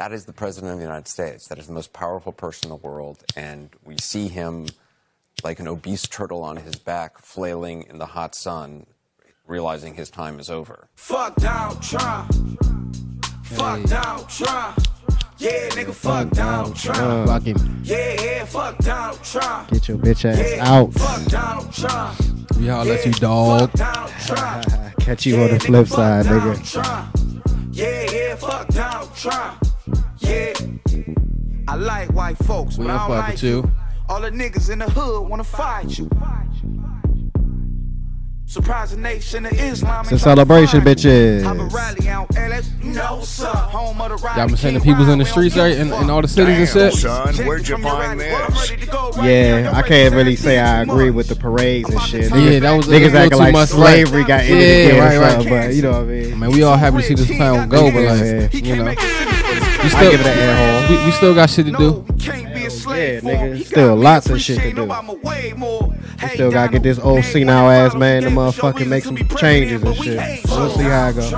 that is the president of the United States. That is the most powerful person in the world, and we see him like an obese turtle on his back, flailing in the hot sun, realizing his time is over. Fuck Donald Trump. Fuck Donald Trump. Yeah, nigga, fuck Donald Trump. Fuck him. Yeah, yeah, fuck Donald Trump. Get your bitch ass Yeah, out. Fuck Donald Trump. We holler at you, dog. Fuck Catch you on the flip fuck side, Donald nigga. Trump. Yeah, yeah, fuck Donald Trump. Yeah. I like white folks, We but don't I don't like with you. All the niggas in the hood wanna fight you. Surprise the nation of Islam. It's a celebration, bitches. Have a rally out LA. No, sir. Home of the Y'all been saying the people's in the streets right in, in all the cities and Damn, shit. son, where'd you find this? Yeah, I can't really say I agree with the parades and shit. Yeah, that was a niggas little acting like much, slavery right. got ended Yeah, again, right, right. but you know what I mean. Man, we all happy to see this plan go, but like, Yeah. you know, we I still, give it an air hole. we, we still got shit to do. Yeah, nigga, still lots of shit to do. We still gotta get this old senile ass man to motherfucking make some changes and shit. We'll see how it go.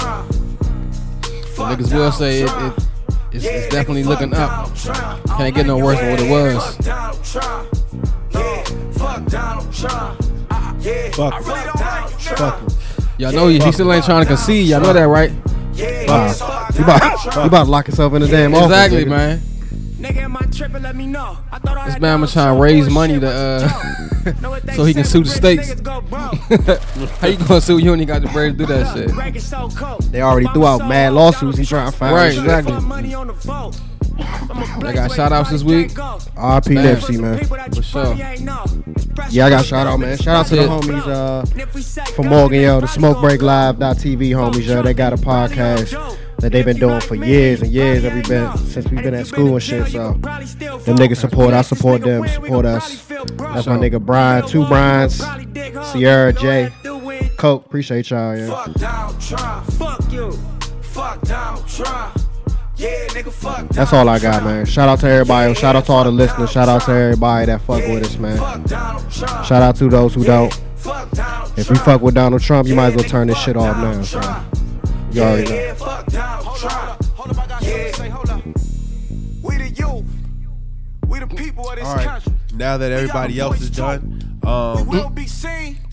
The niggas will say it, it it's, it's definitely looking up. Can't get no worse than what it was. Fuck. Donald Trump. Fuck him. Y'all know he, he still ain't trying to concede. Y'all know that, right? Nah, he about, he about to lock yourself in the damn office. Exactly, nigga. man. Nigga, am I tripping? Let me know. I thought all This that man was trying to raise money to uh so he can sue the states. niggas go broke. How you gonna sue you when you got the bread to do that shit? Greg is so cold. They already threw out mad lawsuits. He trying to find Right, exactly. Money on the vote. They got shout outs this week. RP. Nipsey, man. For sure. Yeah, I got shout out, man. Shout out to the homies uh, from Morgan, yo, the SmokeBreakLive.tv homies, yo. They got a podcast that they've been doing for years and years. That we been since we've been at school and shit. So them niggas support. I support them. Support us. That's my nigga Brian, two Brian's, Sierra J, Coke. Appreciate y'all, yeah. Fuck Donald Trump. Fuck you. Fuck Donald Trump. Yeah, nigga, fuck That's all I got, man. Shout out to everybody. Shout out to all the listeners. Shout out to everybody that fuck with us, man. Shout out to those who don't. If you fuck with Donald Trump, you might as well turn this shit off now. So you already know. Yeah, fuck Donald Trump. Hold up, I got something to say. Hold up. We the youth. We the people of this All right. country. Now that everybody else is done, um,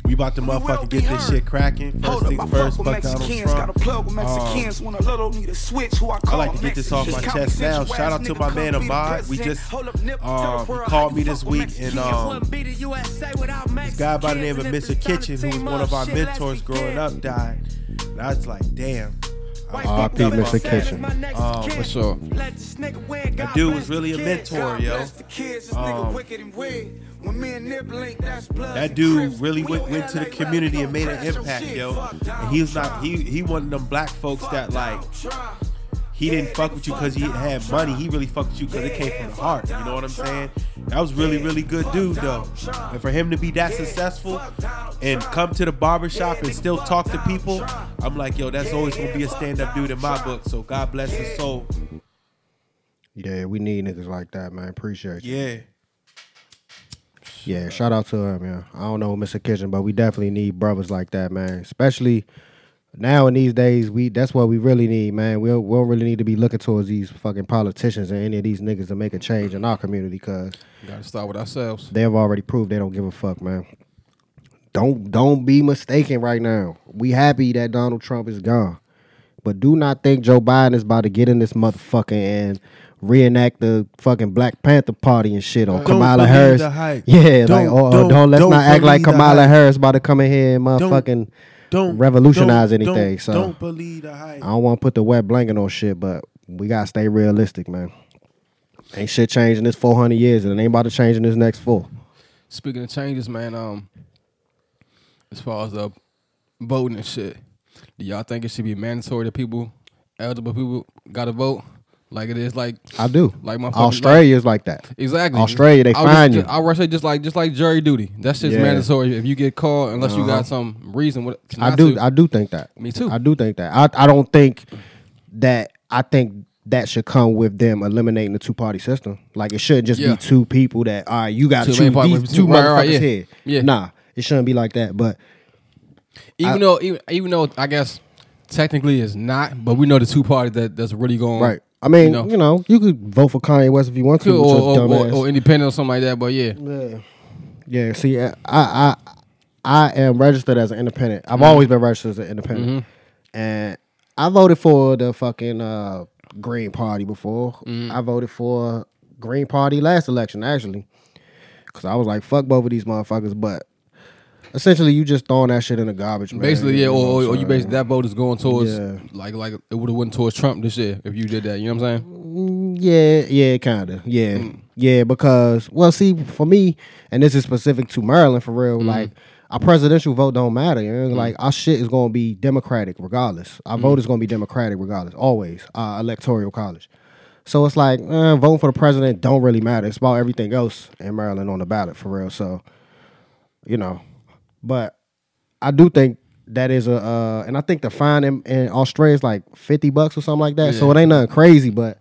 We will be seen. we about to motherfucking get this shit cracking. Hold First thing I things first, fuck with fuck Donald Mexicans. Got a Trump. plug with Mexicans. When a little need a switch, who I call I call like to get this off my chest now. Shout out to my man Ahmad. We just um, he called me this week and um, this guy by the name of Mr. Kitchen, who was one of our mentors growing up, died. And I was like, damn. I fucked RP up Mr. my- Kitchen. Um, For sure. That dude was really a mentor, yo. Um, that dude really went, went to the community and made an impact, yo. And he was not he he one of them black folks that like he didn't fuck with you because he had money. He really fucked with you because it came from the heart. You know what I'm saying? That was really, really good dude though. And for him to be that successful and come to the barbershop and still talk to people, I'm like, yo, that's always gonna be a stand-up dude in my book. So God bless his soul. Yeah, we need niggas like that, man. Appreciate you. Yeah. Yeah, shout out to him, yeah. I don't know Mr. Kitchen, but we definitely need brothers like that, man. Especially now in these days, we that's what we really need, man. We don't, we don't really need to be looking towards these fucking politicians and any of these niggas to make a change in our community because Gotta start with ourselves. they have already proved they don't give a fuck, man. Don't don't be mistaken right now. We happy that Donald Trump is gone. But do not think Joe Biden is about to get in this motherfucker and reenact the fucking Black Panther party and shit or Don't Kamala Harris. Yeah, Don't- like or, don't- don't, let's don't not act like Kamala. Harris about to come in here and motherfucking Don't revolutionize don't- anything. Don't, so don't believe the hype. I don't want to put the wet blanket on shit, but we gotta stay realistic, man. Ain't shit changing this 400 years, and it ain't about to change in this next four. Speaking of changes, man, um, as far as the voting and shit, do y'all think it should be mandatory that people, eligible people, got to vote like it is like I do. like my Australia's like that. Exactly. Australia, they I find just, you. I would say just like just like jury duty. That's just Yeah. mandatory if you get caught unless you Uh-huh. got some reason. What I do. I do think that. Me too. I do think that. I I don't think that. I think that should come with them eliminating the two party system. Like it shouldn't just Yeah. be two people that all right. You got to Two choose main party- these two right, motherfuckers right, yeah. here. Yeah. Nah, it shouldn't be like that. But even I- though even, even though I guess technically it's not, but we know the two parties that that's really going Right. I mean, You know. you know, you could vote for Kanye West if you want to. or, or, or, or independent or something like that. But yeah, Yeah, yeah. See, I I I am registered as an independent. Mm-hmm. I've always been registered as an independent, and I voted for the fucking uh, Green Party before. Mm-hmm. I voted for Green Party last election actually, because I was like, fuck both of these motherfuckers. But essentially, you just throwing that shit in the garbage. Man. basically, yeah. You know Or, or, you basically that vote is going towards Yeah. like like it would have went towards Trump this year if you did that. You know what I'm saying? Yeah, yeah, kind of. Yeah, Mm. yeah. Because well, see, for me, and this is specific to Maryland for real. Like our presidential vote don't matter. You know? Mm. Like our shit is gonna be Democratic regardless. Our vote is gonna be Democratic regardless. Always. Our electoral college. So it's like eh, voting for the president don't really matter. It's about everything else in Maryland on the ballot for real. So, you know, but I do think that is a, uh, and I think the fine in, in Australia is like fifty bucks or something like that. So it ain't nothing crazy, but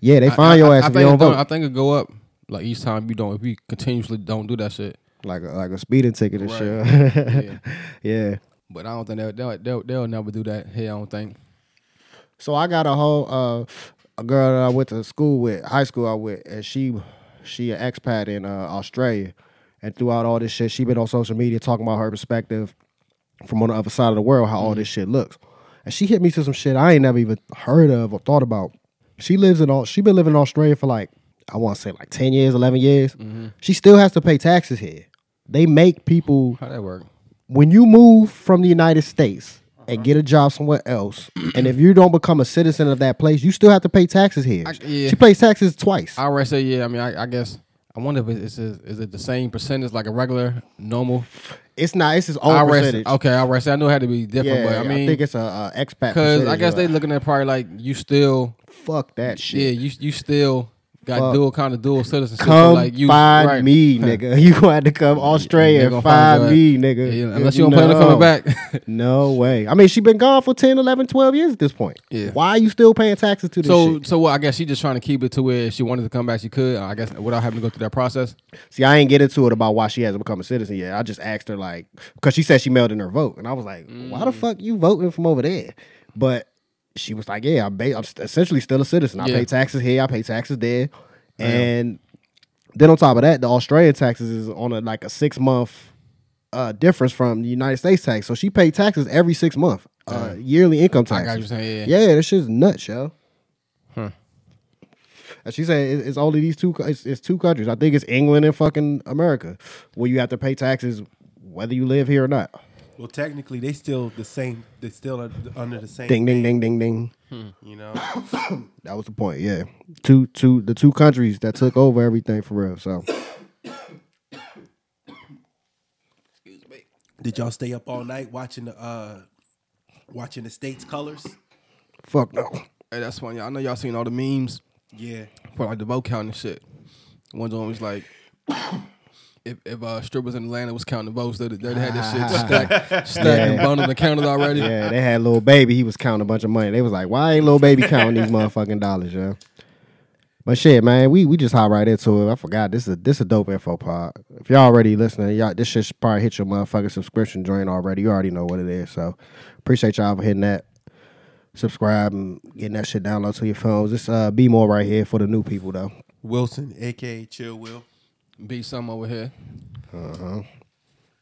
yeah, they fine I, your I, ass I if you don't don't- I think it go up like each time you don't if you continuously don't do that shit. Like a, like a speeding ticket and Right. shit. Yeah. yeah. But I don't think they'll, they'll, they'll, they'll never do that. Hey, I don't think. So I got a whole uh, a girl that I went to school with, high school I went, and she she an expat in uh, Australia, and throughout all this shit, she been on social media talking about her perspective from on the other side of the world, how all this mm. shit looks, and she hit me to some shit I ain't never even heard of or thought about. She lives in all she been living in Australia for like I want to say like ten years, eleven years. Mm-hmm. She still has to pay taxes here. They make people How that work? when you move from the United States and uh-huh. get a job somewhere else, and if you don't become a citizen of that place, you still have to pay taxes here. I- yeah. She pays taxes twice. I already say yeah. I mean, I, I guess I wonder if it's, is is it the same percentage like a regular normal? it's not. It's his own I already percentage. okay. I already say I know it had to be different, yeah, but I mean, I think it's a, a expat. because I percentage guess they it. looking at probably like you still fuck that shit. yeah you you still got Fuck. dual kind of dual citizenship. so, Come like you find right. me, nigga. You gonna have to come Australia find find me, nigga. Yeah, unless you don't plan on coming back. no way. I mean, she been gone for 10, 11, 12 years at this point. Yeah. Why are you still paying taxes to this so shit? so what, I guess she just trying to keep it to where if she wanted to come back, she could. I guess without having to go through that process. See, I ain't get into it about why she hasn't become a citizen yet. I just asked her like, because she said she mailed in her vote, and I was like, why Mm. the fuck you voting from over there? But she was like, yeah, I'm, ba- I'm essentially still a citizen. I Yeah. pay taxes here, I pay taxes there, and then on top of that, the Australian taxes is on a like a six month uh, difference from the United States tax. So she paid taxes every six month, uh, yearly income I tax. got you saying yeah. Yeah, this shit's nuts, yo. And she said it's only these two. It's, it's two countries. I think it's England and fucking America, where you have to pay taxes whether you live here or not. Well, technically, they still the same. They still are under the same. Ding, ding, thing, ding, ding, ding. You know, That was the point. Yeah, two, two, the two countries that took over everything for real. So excuse me. did y'all stay up all night watching the uh watching the states colors? fuck no. Hey, that's funny. I know y'all seen all the memes Yeah, for like the vote count and shit. One's always like, if if uh, strippers in Atlanta was counting votes, they they had this shit stacked, stacked and Yeah. bundled and counted already. Yeah, they had little baby. He was counting a bunch of money. They was like, "Why ain't little baby counting these motherfucking dollars, yo?" But shit, man, we we just hop right into it. I forgot this is a, this a dope info pod. If y'all already listening, y'all this shit should probably hit your motherfucking subscription joint already. You already know what it is. So appreciate y'all for hitting that. Subscribe and getting that shit download to your phones. This uh be more right here for the new people though. Wilson, aka Chill Will. Be some over here. Uh huh.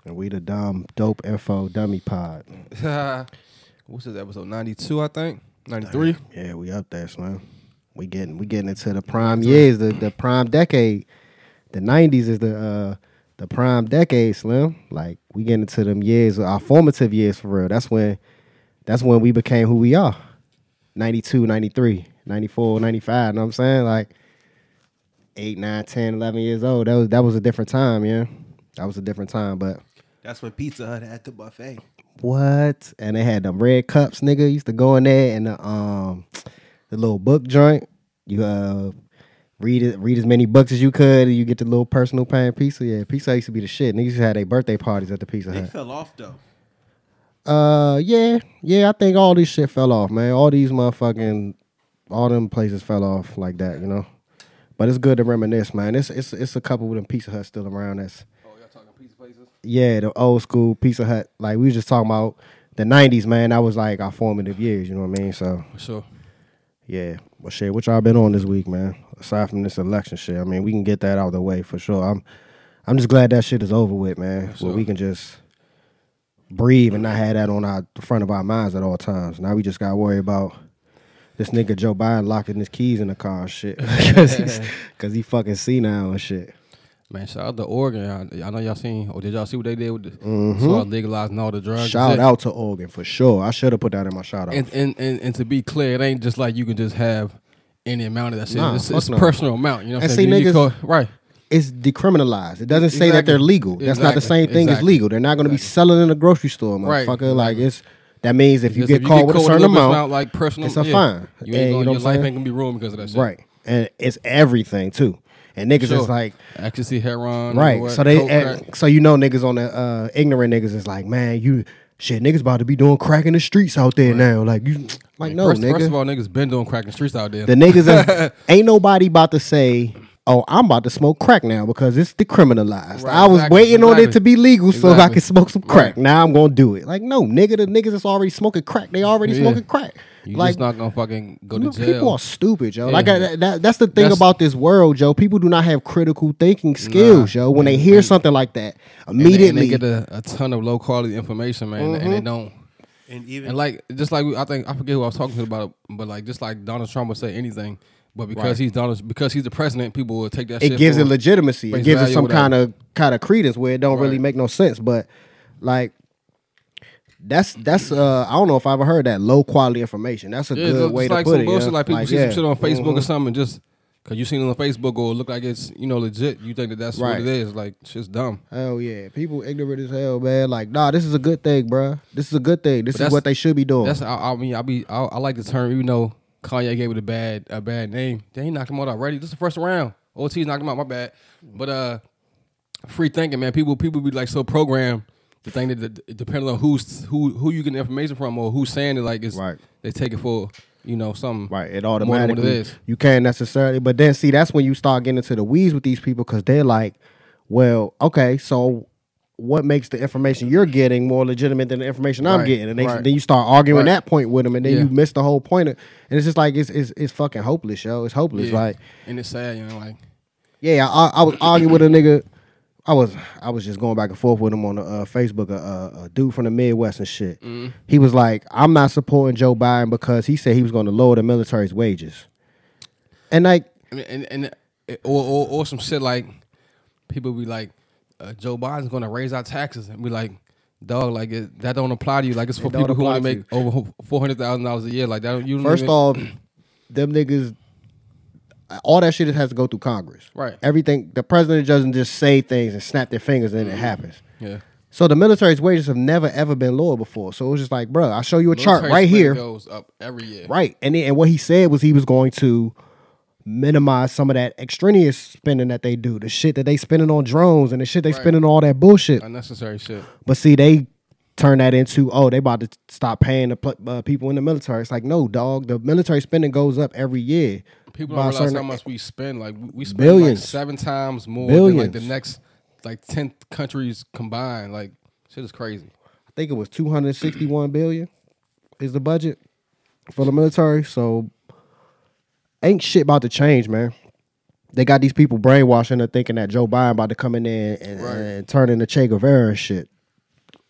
And we the dumb dope info dummy pod. What's this episode? Ninety two, I think. Ninety three. Yeah, we up there, Slim. We getting we getting into the prime years, the the prime decade. The nineties is the uh the prime decade, Slim. Like we getting into them years, our formative years for real. That's when that's when we became who we are. 92, 93, 94, 95, you know what I'm saying? Like 8, 9, 10, 11 years old. That was that was a different time, yeah. That was a different time, but That's when Pizza Hut had the buffet. what? And they had them red cups, nigga. Used to go in there and the um the little book joint. You uh read it, read as many books as you could, and you get the little personal pan pizza. Yeah, pizza used to be the shit. Niggas used to have their birthday parties at the Pizza They Hut. fell off though. Uh, yeah, yeah. I think all this shit fell off, man. All these motherfucking, all them places fell off like that, you know. But it's good to reminisce, man. It's it's it's a couple of them Pizza Hut still around. us. Oh, y'all talking pizza places? yeah, the old school Pizza Hut. Like we was just talking about the '90s, man. That was like our formative years. You know what I mean? So sure. Yeah. Well, shit, what y'all been on this week, man? Aside from this election shit, I mean, we can get that out of the way for sure. I'm, I'm just glad that shit is over with, man. Where we can just breathe and not have that on our the front of our minds at all times. Now we just got to worry about this nigga Joe Biden locking his keys in the car and shit because he fucking senile and shit. Man, shout out to Oregon. I, I know y'all seen, or did y'all see what they did with the mm-hmm. start legalizing all the drugs? Shout out to Oregon for sure. I should have put that in my shout out. And, and and and to be clear, it ain't just like you can just have any amount of that shit. Nah, it's it's no. personal amount. You know what I'm And saying? see, You- you niggas- call- right. it's decriminalized. It doesn't say that they're legal. That's not the same thing as legal. They're not going to be selling in a grocery store, Right. motherfucker. Like it's that means if you get caught with a certain amount, like personal, it's a yeah, fine. You ain't you going, know your life saying? ain't gonna be ruined because of that shit. right? And it's everything too. And niggas Sure. is like, Ecstasy, heroin, right. So they, and- so you know, niggas on the uh, ignorant niggas is like, man, you shit, niggas about to be doing crack in the streets out there now. Like you, like no, first, nigga. first of all, niggas been doing crack in the streets out there. The niggas is, ain't nobody about to say, "Oh, I'm about to smoke crack now" because it's decriminalized. Right, I was exactly, waiting on it to be legal so I Exactly. could smoke some crack. Right. Now I'm gonna do it. Like, no, nigga, the niggas that's already smoking crack, they already Yeah. smoking crack. you like, just not gonna fucking go you to know, jail. people are stupid, yo. Yeah. Like I, that, that's the thing That's- about this world, Joe. People do not have critical thinking skills, yo. When they hear something like that, And they- and immediately, they, get a, a ton of low quality information, man, and Mm-hmm. they don't. And even And like, just like I think I forget who I was talking to about, it, but like, just like Donald Trump would say anything, but because Right. he's Donald, because he's the president, people will take that. it gives it legitimacy. It gives it some kind of kind of credence where it don't really make no sense. But like that's that's uh I don't know if I ever heard that low quality information. That's a Yeah, good way just to like put some it. bullshit. yeah. Like people see yeah. some shit on Facebook or Mhm. something, just because you seen it on Facebook or look like it's you know legit, you think that that's Right. what it is. Like shit's dumb. Hell yeah, people ignorant as hell, man. Like, nah, this is a good thing, bruh. This is a good thing. This is what they should be doing. That's I, I mean I be I, I like the term even though Kanye gave it a bad a bad name. Then he knocked him out already. This is the first round. OT's knocked him out. My bad. But uh, free thinking, man. People people be like so programmed The thing that depending on who's who who you get the information from or who's saying it, like it's Right. they take it for you know something Right, it more automatically what it is. you can't necessarily. But then see, that's when you start getting into the weeds with these people because they're like, well, okay, so what makes the information you're getting more legitimate than the information I'm Right, getting? And they, right. then you start arguing Right. that point with them, and then Yeah. you miss the whole point. Of, and it's just like it's it's, it's fucking hopeless, yo. It's hopeless. Yeah. Like, and it's sad, you know, like yeah, I, I was arguing with a nigga. I was I was just going back and forth with him on uh, Facebook, a, a, a dude from the Midwest and shit. Mm-hmm. He was like, "I'm not supporting Joe Biden because he said he was going to lower the military's wages." And like, and and, and or, or or some shit like people be like uh, Joe Biden's gonna raise our taxes and be like. Dog, like it, that don't apply to you. Like it's for It don't people who apply want to to make over four hundred thousand dollars a year. Like that, you don't First even- off, them niggas, all that shit just has to go through Congress. Right. Everything the president doesn't just say things and snap their fingers and it happens. yeah. So the military's wages have never ever been lower before. So it was just like, bro, I'll show you a chart Military right spending here. goes up every year. Right. And then, and what he said was he was going to minimize some of that extraneous spending that they do, the shit that they spending on drones and the shit they Right. spending on all that bullshit. Unnecessary shit. But see, they turn that into oh, they about to stop paying the uh, people in the military. It's like no, dog. The military spending goes up every year. People don't realize how much we spend. Like we- spend Billions. like seven times more than like the next like ten countries combined. Like shit is crazy. I think it was two hundred sixty-one billion is the budget for the military. So ain't shit about to change, man. They got these people brainwashing and thinking that Joe Biden about to come in there and, Right. and turn into Che Guevara and shit,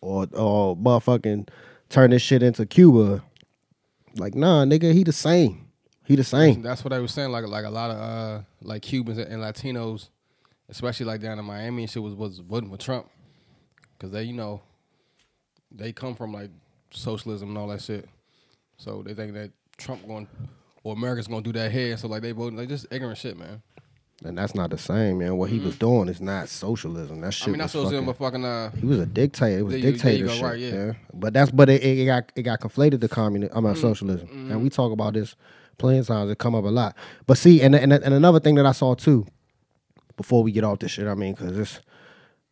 or or motherfucking turn this shit into Cuba. Like, nah, nigga, he the same. He the same. That's what I was saying. Like like a lot of uh like Cubans and Latinos, especially like down in Miami and shit was was voting for Trump because they you know they come from like socialism and all that shit. So they think that Trump going or America's gonna do that here. So like they voting like just ignorant shit, man. And that's not the same, man. What he was doing is not socialism. That shit Mm-hmm. I mean, was what fucking, fucking uh. He was a dictator. It was you- dictatorship. right, yeah. But that's but it, it got it got conflated to communism. I'm Mm-hmm. mean, socialism, and we talk about this plenty of times. It come up a lot. But see, and and and another thing that I saw too, before we get off this shit, I mean, because this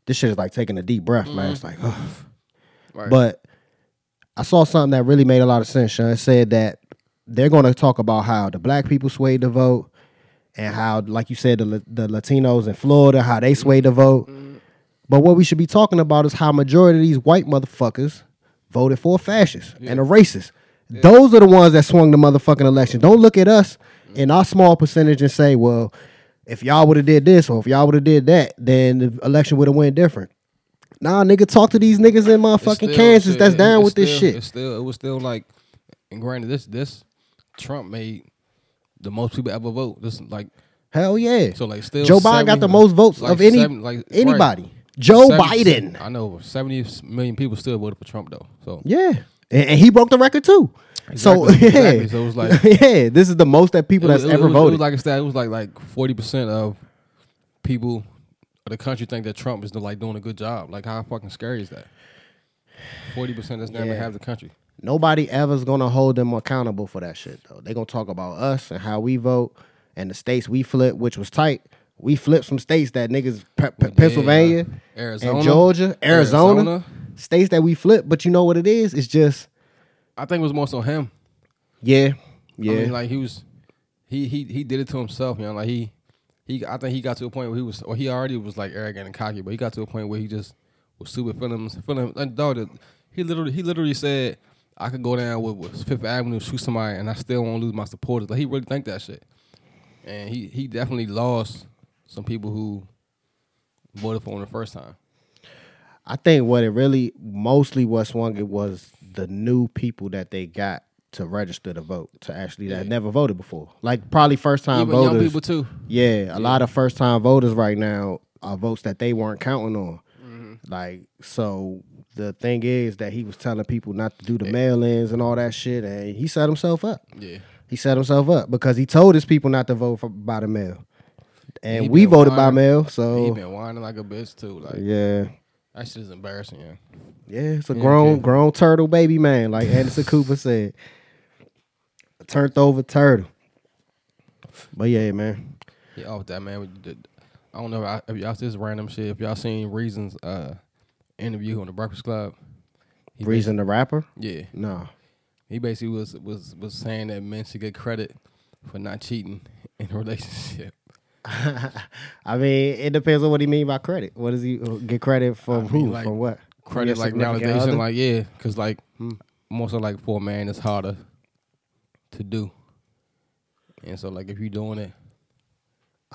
this shit is like taking a deep breath, man. It's like, ugh. Mm-hmm. Right. but I saw something that really made a lot of sense. Sean. It said that they're going to talk about how the black people swayed the vote, and how, like you said, the the Latinos in Florida, how they swayed the vote. Mm-hmm. But what we should be talking about is how majority of these white motherfuckers voted for a fascist and a racist. Those are the ones that swung the motherfucking election. Don't look at us in our small percentage and say, well, if y'all would have did this or if y'all would have did that, then the election would have went different. Nah, nigga, talk to these niggas in motherfucking still- Kansas that's down with this shit. It's still it was still like, and granted, this this Trump made the most people ever vote. This like Hell yeah. so like still Joe Biden got the most votes like of any seven- like, right. anybody. Joe 70 Biden. I know seventy million people still voted for Trump though. So Yeah. And, and he broke the record too. So Exactly, yeah. exactly. So it was like- yeah, this is the most that people It that's ever was- It voted. was like a stat. It was like like forty percent of people of the country think that Trump is like doing a good job. Like how fucking scary is that? Forty percent that's never Yeah. half the country. Nobody ever's gonna hold them accountable for that shit though. They gonna talk about us and how we vote and the states we flip, which was tight. We flipped some states that niggas Pe- Pe- Yeah. Pennsylvania Arizona, and Georgia, Arizona, Arizona. states that we flipped. But you know what it is? It's just I think it was more so him. yeah, yeah. I mean, like he was, he he he did it to himself. You know, like he he. I think he got to a point where he was, or he already was like arrogant and cocky, but he got to a point where he just was super feeling feeling. Like, dog, he literally he literally said, "I could go down with, with Fifth Avenue, shoot somebody, and I still won't lose my supporters." Like he really think that shit, and he he definitely lost some people who voted for him the first time. I think what it really mostly what swung it was the new people that they got to register to vote to actually that never voted before. Like probably first time Even voters. young people too. Yeah, a lot of first time voters right now are votes that they weren't counting on. Mm-hmm. Like, so the thing is that he was telling people not to do the mail ins and all that shit, and he set himself up. Yeah. He set himself up because he told his people not to vote for, by the mail. And He we voted by mail. So He been whining like a bitch too. Like yeah. that shit is embarrassing. Yeah. Yeah, it's a Yeah, grown okay. grown turtle baby man, like Anderson Cooper said. A turned over turtle. But yeah, man. Yeah, off that man. I don't know if, I, if y'all see this random shit. If y'all seen Reasons uh interview on the Breakfast Club, he Reason the rapper? yeah, No. he basically was was was saying that men should get credit for not cheating in a relationship. I mean, it depends on what he mean by credit. What does he uh, get credit from? I who? mean, like, from what? Credit like nowadays, other? like yeah, because like Hmm. more so like for a man, it's harder to do. And so like if you're doing it,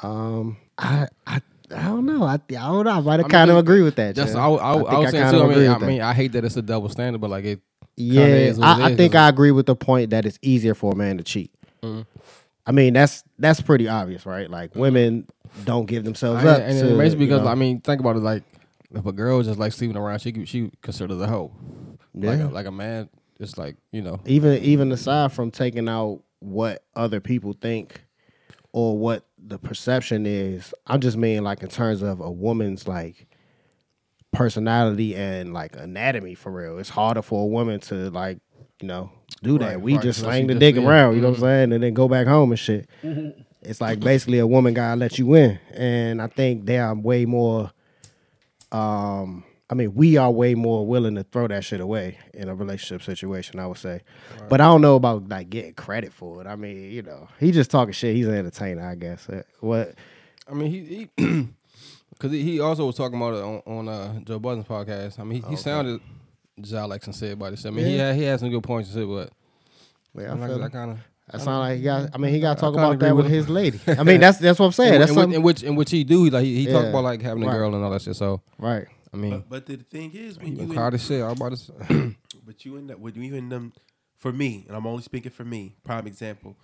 um, I I I don't know. I I don't know. I might have kind of agree with that. I, I, I, think was saying too. I mean, I mean, I hate that it's a double standard, but like it. Yeah, is I, I is, I agree with the point that it's easier for a man to cheat. Mm-hmm. I mean, that's that's pretty obvious, right? Like women don't give themselves I- up. and to, it makes you because know- I mean, think about it. Like if a girl just like sleeping around, she she considered a hoe. Like Yeah. a, like a man, it's like you know. even even aside from taking out what other people think or what the perception is, I'm just mean like in terms of a woman's like personality and like anatomy for real. It's harder for a woman to like, you know, do that. Right, we right, just slang the dick around, you know what Mm-hmm. I'm saying? And then go back home and shit. It's like basically a woman gotta let you in. And I think they are way more um I mean, we are way more willing to throw that shit away in a relationship situation, I would say. But I don't know about like getting credit for it. I mean, you know, he just talking shit. He's an entertainer, I guess. Uh, What? I mean, he he because he, he also was talking about it on, on uh, Joe Budden's podcast. I mean, he, he sounded just how like sincere about this. I mean, he Yeah. had he had some good points to say, but Yeah, I I'm like, I kind of. That sound like he got. I mean, he got to talk about that with with his lady. I mean, that's that's what I'm saying. in, That's in, something, in which in which he do like he, he talked about like having a Right. girl and all that shit. So right. I mean, But, but the thing is, when he you hard as shit. I was about to say. but you in that, when you in them, for me, and I'm only speaking for me. Prime example,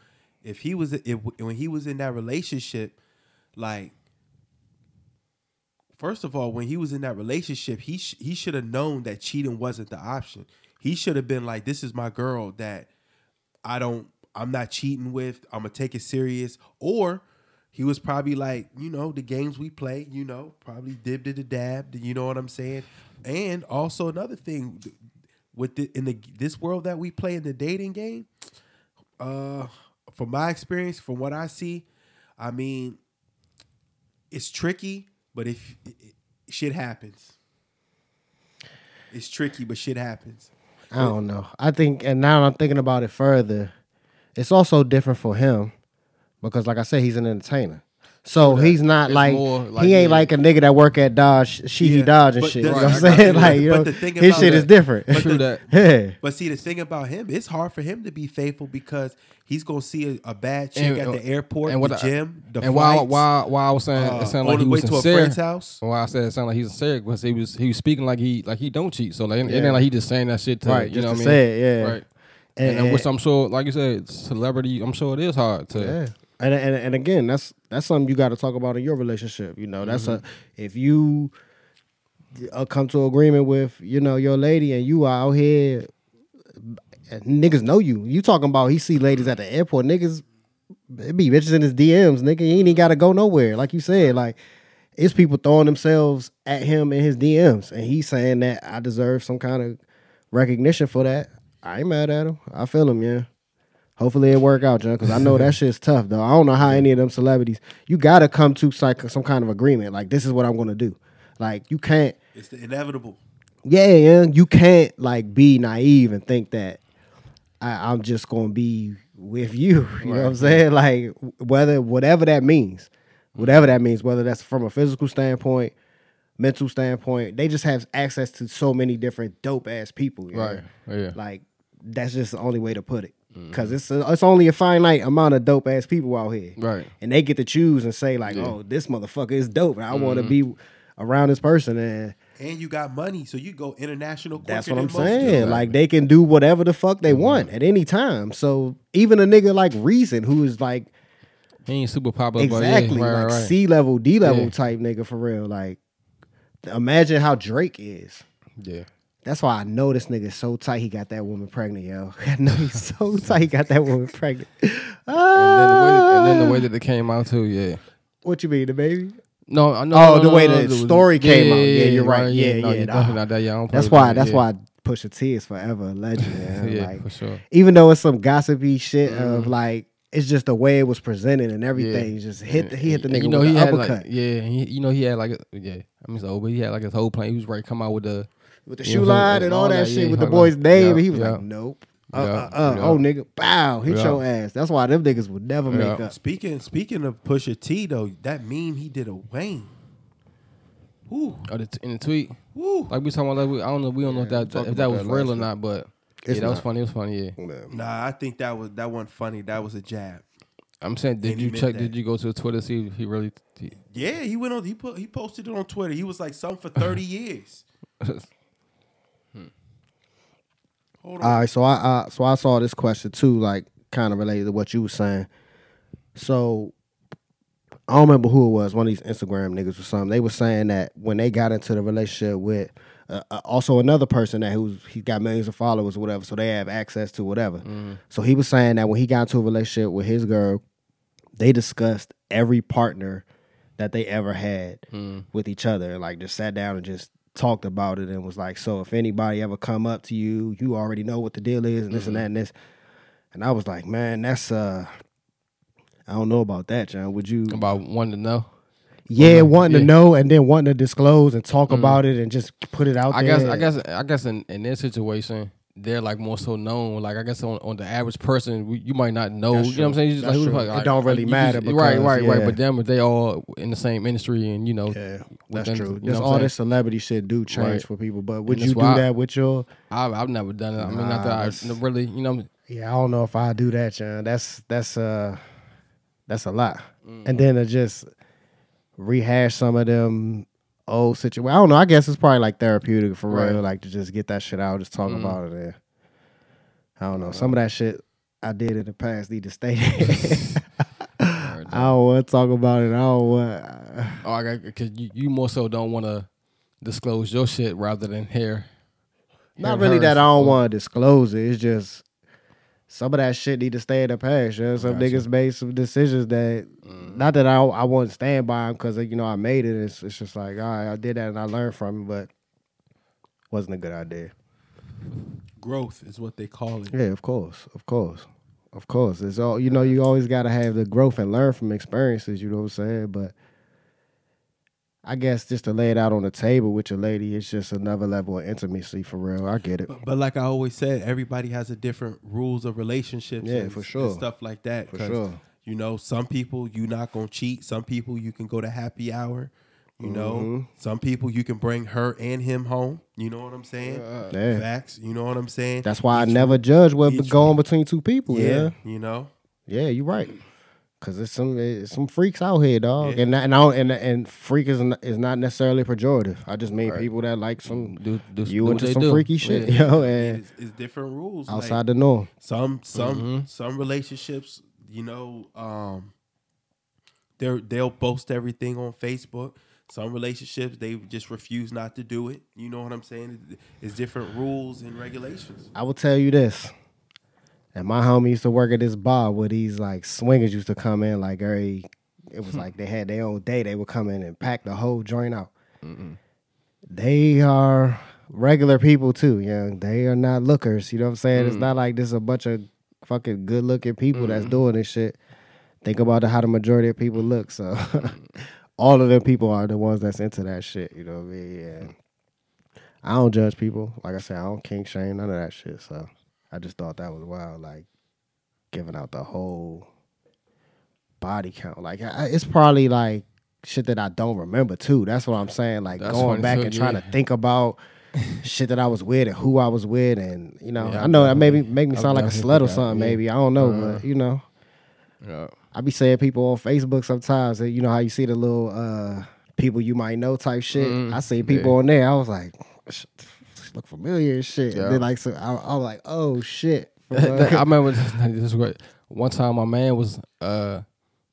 if he was, if when he was in that relationship, like, first of all, when he was in that relationship, he sh- he should have known that cheating wasn't the option. He should have been like, this is my girl that I don't, I'm not cheating with. I'm gonna take it serious. Or he was probably like, you know, the games we play, you know, probably dib to the dab. You know what I'm saying? And also another thing with the in the this world that we play in the dating game, uh, from my experience, from what I see, I mean, it's tricky, but if shit happens, it's tricky, but shit happens. I don't know. I think, and now I'm thinking about it further. It's also different for him because, like I said, he's an entertainer. So he's not like, like, he ain't yeah. like a nigga that work at Dodge, Sheehy Yeah, Dodge and but shit. the- You know what I'm Right, I got saying? Like you But know, the thing his shit that- is different. True that. yeah. But see, the thing about him, it's hard for him to be faithful because he's gonna see a, a bad chick And- at the airport, and the what I- gym, the and while flights, while while I was saying uh, it sounded like he the way was to a sincere. friend's house. Why I said it sounded like he's sincere because he was he was speaking like he like he don't cheat. So like it Yeah. ain't like he just saying that shit to Right, you know what I mean? say it, yeah. Right. And- And, and which I'm sure, like you said, celebrity. I'm sure it is hard to. And, and and again, that's that's something you got to talk about in your relationship. You know, that's Mm-hmm. a if you uh, come to an agreement with you know your lady and you are out here, niggas know you. You talking about he see ladies at the airport, niggas. It be bitches in his DMs, nigga. He ain't got to go nowhere. Like you said, like it's people throwing themselves at him in his DMs, and he's saying that I deserve some kind of recognition for that. I ain't mad at him. I feel him, yeah. Hopefully it work out, John, because I know that shit's tough though. I don't know how any of them celebrities. You gotta come to like some kind of agreement. Like this is what I'm gonna do. Like you can't. It's the inevitable. Yeah, yeah. You can't like be naive and think that I, I'm just gonna be with you. You know what I'm saying? Like whether whatever that means, whatever that means, whether that's from a physical standpoint, mental standpoint, they just have access to so many different dope ass people. you know? Right. Yeah. Like that's just the only way to put it. Cause it's it's only a finite amount of dope ass people out here, Right. And they get to choose and say like, "Oh, this motherfucker is dope, and I want to mm-hmm. be around this person." And And you got money, so you go international. that's what I'm saying. dudes. Like they can do whatever the fuck they mm-hmm. want at any time. So even a nigga like Reason, who is like He ain't super popular, exactly but yeah, right, like right, right. C level, D level Yeah. type nigga for real. Like imagine how Drake is. Yeah. That's why I know this nigga is so tight. He got that woman pregnant, yo. I know he's so tight. He got that woman pregnant. And then, the way that, and then the way that it came out too, yeah. What you mean, the baby? No, I know. Oh, no, the no, way no, the it was- story came out. Yeah, you're right. Yeah, yeah, you're nah. that young. That's why. That's why Pusha T is forever a legend. Man. Yeah, like, for sure. Even though it's some gossipy shit Mm-hmm. of like, it's just the way it was presented and everything. Yeah. Just hit. The, he hit the nigga you know with he the had uppercut like yeah, he, you know he had like a, yeah. I mean, old, but he had like his whole plan. He was ready to come out with the with the you shoe know, line and all that, shit yeah, with the boy's on. name. Yeah, and he was yeah. like, nope. Uh, Yeah, uh, uh, yeah. Oh, nigga, bow, hit Yeah. your ass. That's why them niggas would never make up. Speaking speaking of Pusha T though, that meme he did a Wayne. Ooh, Oh, the t- in the tweet, ooh. like we talking about, like we, I don't know, we don't know if that talked if that was that real or not, but It's yeah, that was funny. It was funny. Yeah, Nah, I think that was that wasn't funny. That was a jab. I'm saying, did And you check? that. Did you go to Twitter see if he really? He, Yeah, he went on. He put he posted it on Twitter. He was like something for thirty years. Hold on. All right, so I uh, so I saw this question too, like kind of related to what you were saying. So I don't remember who it was. One of these Instagram niggas or something. They were saying that when they got into the relationship with uh, uh, also another person that who's he got millions of followers or whatever, so they have access to whatever. So he was saying that when he got into a relationship with his girl, they discussed every partner that they ever had with each other, like just sat down and just talked about it and was like, so if anybody ever come up to you, you already know what the deal is and this and that and this. And I was like, man, that's uh I don't know about that, John. Would you about wanting to know. Yeah, wanting to yeah. know and then wanting to disclose and talk about it and just put it out I there. guess I guess I guess in, in their situation, they're like more so known. Like I guess on, on the average person, we, you might not know. That's you know what I'm saying? You just like, who the fuck? It don't really like, matter just- right, because, right, yeah. right. But them, they all in the same industry, and you know, Yeah, that's within- true. you know all this celebrity shit do change Right. for people. But would And you do I- that with your I've, I've never done it. I mean, not that I really, you know, Yeah, I don't know if I do that, John. That's that's uh that's a lot. Mm. And then to just rehash some of them old situations. I don't know. I guess it's probably like therapeutic for Right. real, like to just get that shit out, just talk Mm. about it. There. I don't know. Some of that shit I did in the past need to stay. there. I don't want to talk about it. I don't want. oh, I got because you, you more so don't want to disclose your shit rather than hear. Not really that I don't want to disclose it. It's just some of that shit need to stay in the past. You know? Some Gotcha. niggas made some decisions that, mm-hmm. not that I I won't stand by them because you know I made it. It's, it's just like all right, I did that and I learned from it, but wasn't a good idea. Growth is what they call it. Yeah, of course, of course, of course. It's all you know. You always got to have the growth and learn from experiences. You know what I'm saying? But I guess just to lay it out on the table with your lady, it's just another level of intimacy for real. I get it. But, but like I always said, everybody has a different rules of relationships. Yeah, and, for sure. stuff like that. For sure. You know, some people you not gonna cheat. Some people you can go to happy hour. You know, Mm-hmm. some people you can bring her and him home. You know what I'm saying? Yeah. Facts. You know what I'm saying? That's why I never judge what going between two people. Yeah, Yeah, you know. yeah, you're right. Cause it's some it's some freaks out here, dog, Yeah. and and I don't, and and freak is not, is not necessarily pejorative. I just mean people that like some Do, do, you do into some do. freaky shit, Yeah. yo, and It's, it's different rules. outside Like, the norm. some some Mm-hmm. some relationships, you know, um, they they'll post everything on Facebook. Some relationships they just refuse not to do it. You know what I'm saying? It's different rules and regulations. I will tell you this. And my homie used to work at this bar where these like swingers used to come in like every it was hmm. like they had their own day. They would come in and pack the whole joint out. They are regular people too, yeah. They are not lookers. You know what I'm saying? It's hmm. not like this a bunch of fucking good looking people that's doing this shit. Think about how the majority of people look. So all of them people are the ones that's into that shit. You know what I mean? Yeah. Hmm. I don't judge people. Like I said, I don't kink shame, none of that shit. So I just thought that was wild, like giving out the whole body count. Like I, it's probably like shit that I don't remember too. That's what I'm saying. Like That's going back and trying yeah. to think about shit that I was with and who I was with, and you know, Yeah, I know that maybe make me sound like a slut or something. Maybe I don't know, Uh-huh. but you know. Yeah. I be saying people on Facebook sometimes. that You know how you see the little uh, people you might know type shit. Mm, I see people yeah. on there. I was like, "Sh- look familiar and shit. Yeah. And then like so, I, I was like, oh shit. I remember this, this is great. One time, my man was uh,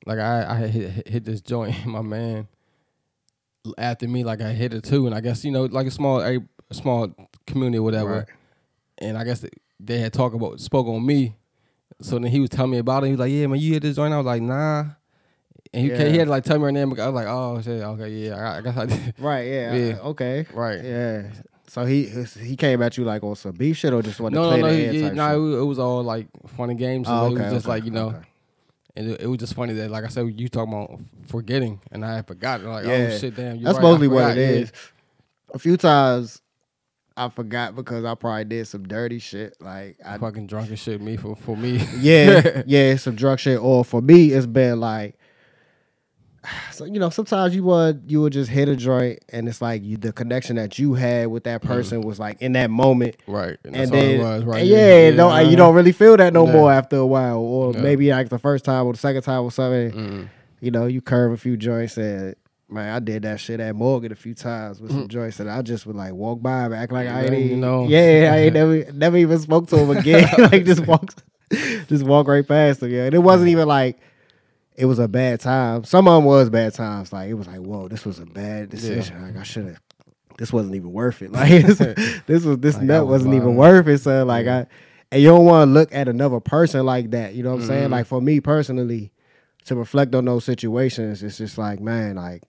like I I had hit, hit- this joint. My man after me, like I hit it too, and I guess you know, like a small a, small community or whatever. Right. And I guess they, had talked about spoke on me. So then he was telling me about it. He was like, "Yeah, man, you hit this joint." I was like, "Nah." And he, Yeah. he had to like tell me her name. I was like, "Oh shit, okay, yeah, I, I guess I did." right, yeah, Yeah. okay, Right. yeah. So he he came at you like on some beef shit or just wanted No, to play no, the he, head he- type no. shit? It was, it was all like funny games. Oh, okay, it was just okay, like you know. okay. And it, it was just funny that, like I said, you talking about forgetting, and I had forgotten. Like, oh, Yeah. oh shit, damn, That's right, mostly what it is. A few times I forgot because I probably did some dirty shit. Like I Fucking drunk as shit, me for for me. yeah, yeah, some drug shit. Or for me, it's been like, so you know, sometimes you would you would just hit a joint, and it's like you the connection that you had with that person was like in that moment, right, and, and then was, right? and yeah, no, uh-huh. you don't really feel that no Yeah. more after a while, or Yeah. maybe like the first time or the second time or something. Mm. You know, you curve a few joints and. Man, I did that shit at Morgan a few times with Mm. some joints, and I just would like walk by and act like I Yeah, ain't you even, know. yeah, I ain't never, never even spoke to him again. like just walks, just walk right past him. Yeah, and it wasn't even like it was a bad time. Some of them was bad times. Like it was like, whoa, this was a bad decision. Like I should have. This wasn't even worth it. Like this, was this Like, nut was wasn't even worth it. So like I, and you don't want to look at another person like that. You know what I'm saying? Mm-hmm. Like for me personally, to reflect on those situations, it's just like, man, like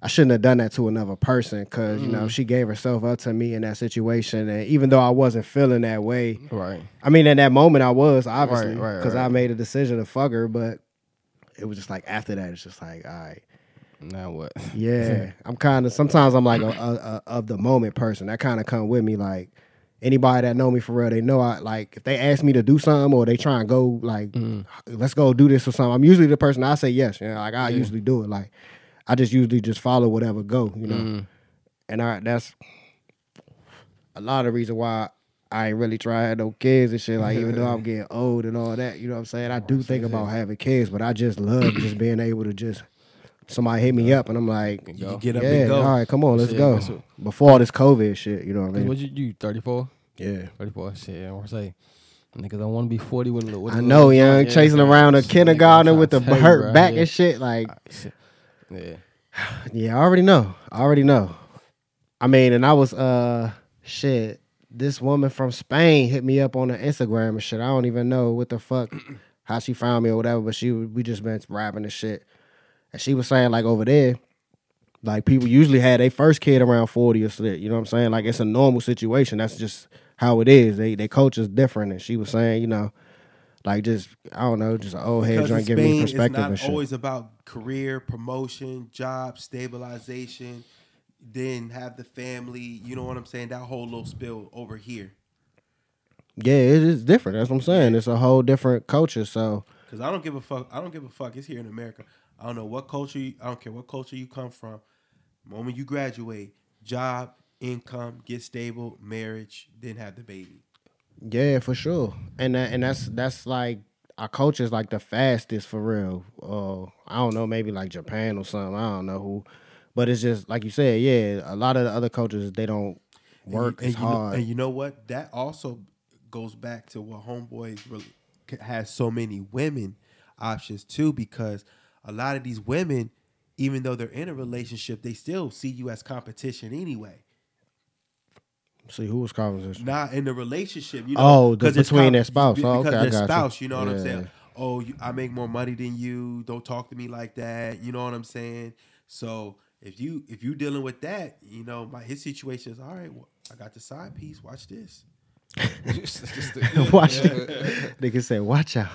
I shouldn't have done that to another person because you know mm-hmm. she gave herself up to me in that situation, and even though I wasn't feeling that way, right. I mean, in that moment I was obviously Right, right, because I made a decision to fuck her, but it was just like after that, it's just like, all right, Now what? yeah, I'm kind of sometimes I'm like a, a, a of the moment person. That kind of come with me. Like anybody that know me for real, they know I like if they ask me to do something or they try and go like, mm-hmm. let's go do this or something. I'm usually the person I say yes. You know, like I usually do it. Like I just usually just follow whatever go. You know, mm-hmm. and I that's a lot of reason why. I ain't really trying no kids and shit. Like even though I'm getting old and all that, you know what I'm saying. I do think about having kids, but I just love just being able to just somebody hit me up and I'm like, You can get up yeah, and go. all right, come on, let's Shit, go. Before all this COVID shit, you know what I mean? What you you 34? Yeah. 34. Shit, I want to say. Niggas don't want to be 40 with a little. with a I know, young, yeah, chasing man. around a kindergarten with the I'm trying to hurt back bro, and shit. Like, Yeah. yeah, I already know. I already know. I mean, and I was uh shit. This woman from Spain hit me up on the Instagram and shit. I don't even know what the fuck how she found me or whatever, but she we just been rapping and shit. And she was saying like over there, like people usually had their first kid around 40 or shit. You know what I'm saying? Like it's a normal situation. That's just how it is. They they culture is different. And she was saying, you know, like just I don't know, just an old head in joint giving me perspective it's and not always about career, promotion, job stabilization, then have the family. You know what I'm saying? That whole little spill over here. Yeah, it is different. That's what I'm saying. It's a whole different culture. So Cause I don't give a fuck. I don't give a fuck. It's here in America. I don't know what culture. You, I don't care what culture you come from. Moment you graduate, job, income, get stable, marriage, then have the baby. Yeah, for sure. And that, and that's that's like our culture is like the fastest for real. Uh, I don't know, maybe like Japan or something. I don't know who, but it's just like you said. Yeah, a lot of the other cultures they don't work and as you, know, hard. and you know what? That also goes back to what homeboys really has so many women options too, because a lot of these women, even though they're in a relationship, they still see you as competition anyway. See who was conversation. Not in the relationship, you know. Oh, the- between their spouse. Oh, okay, their got you. spouse. You know what I'm saying? Oh, you, I make more money than you. Don't talk to me like that. You know what I'm saying? So if you if you dealing with that, you know, my his situation is all right. Well, I got the side piece. Watch this. Just- just the- watch it. Nigga said, "Watch out."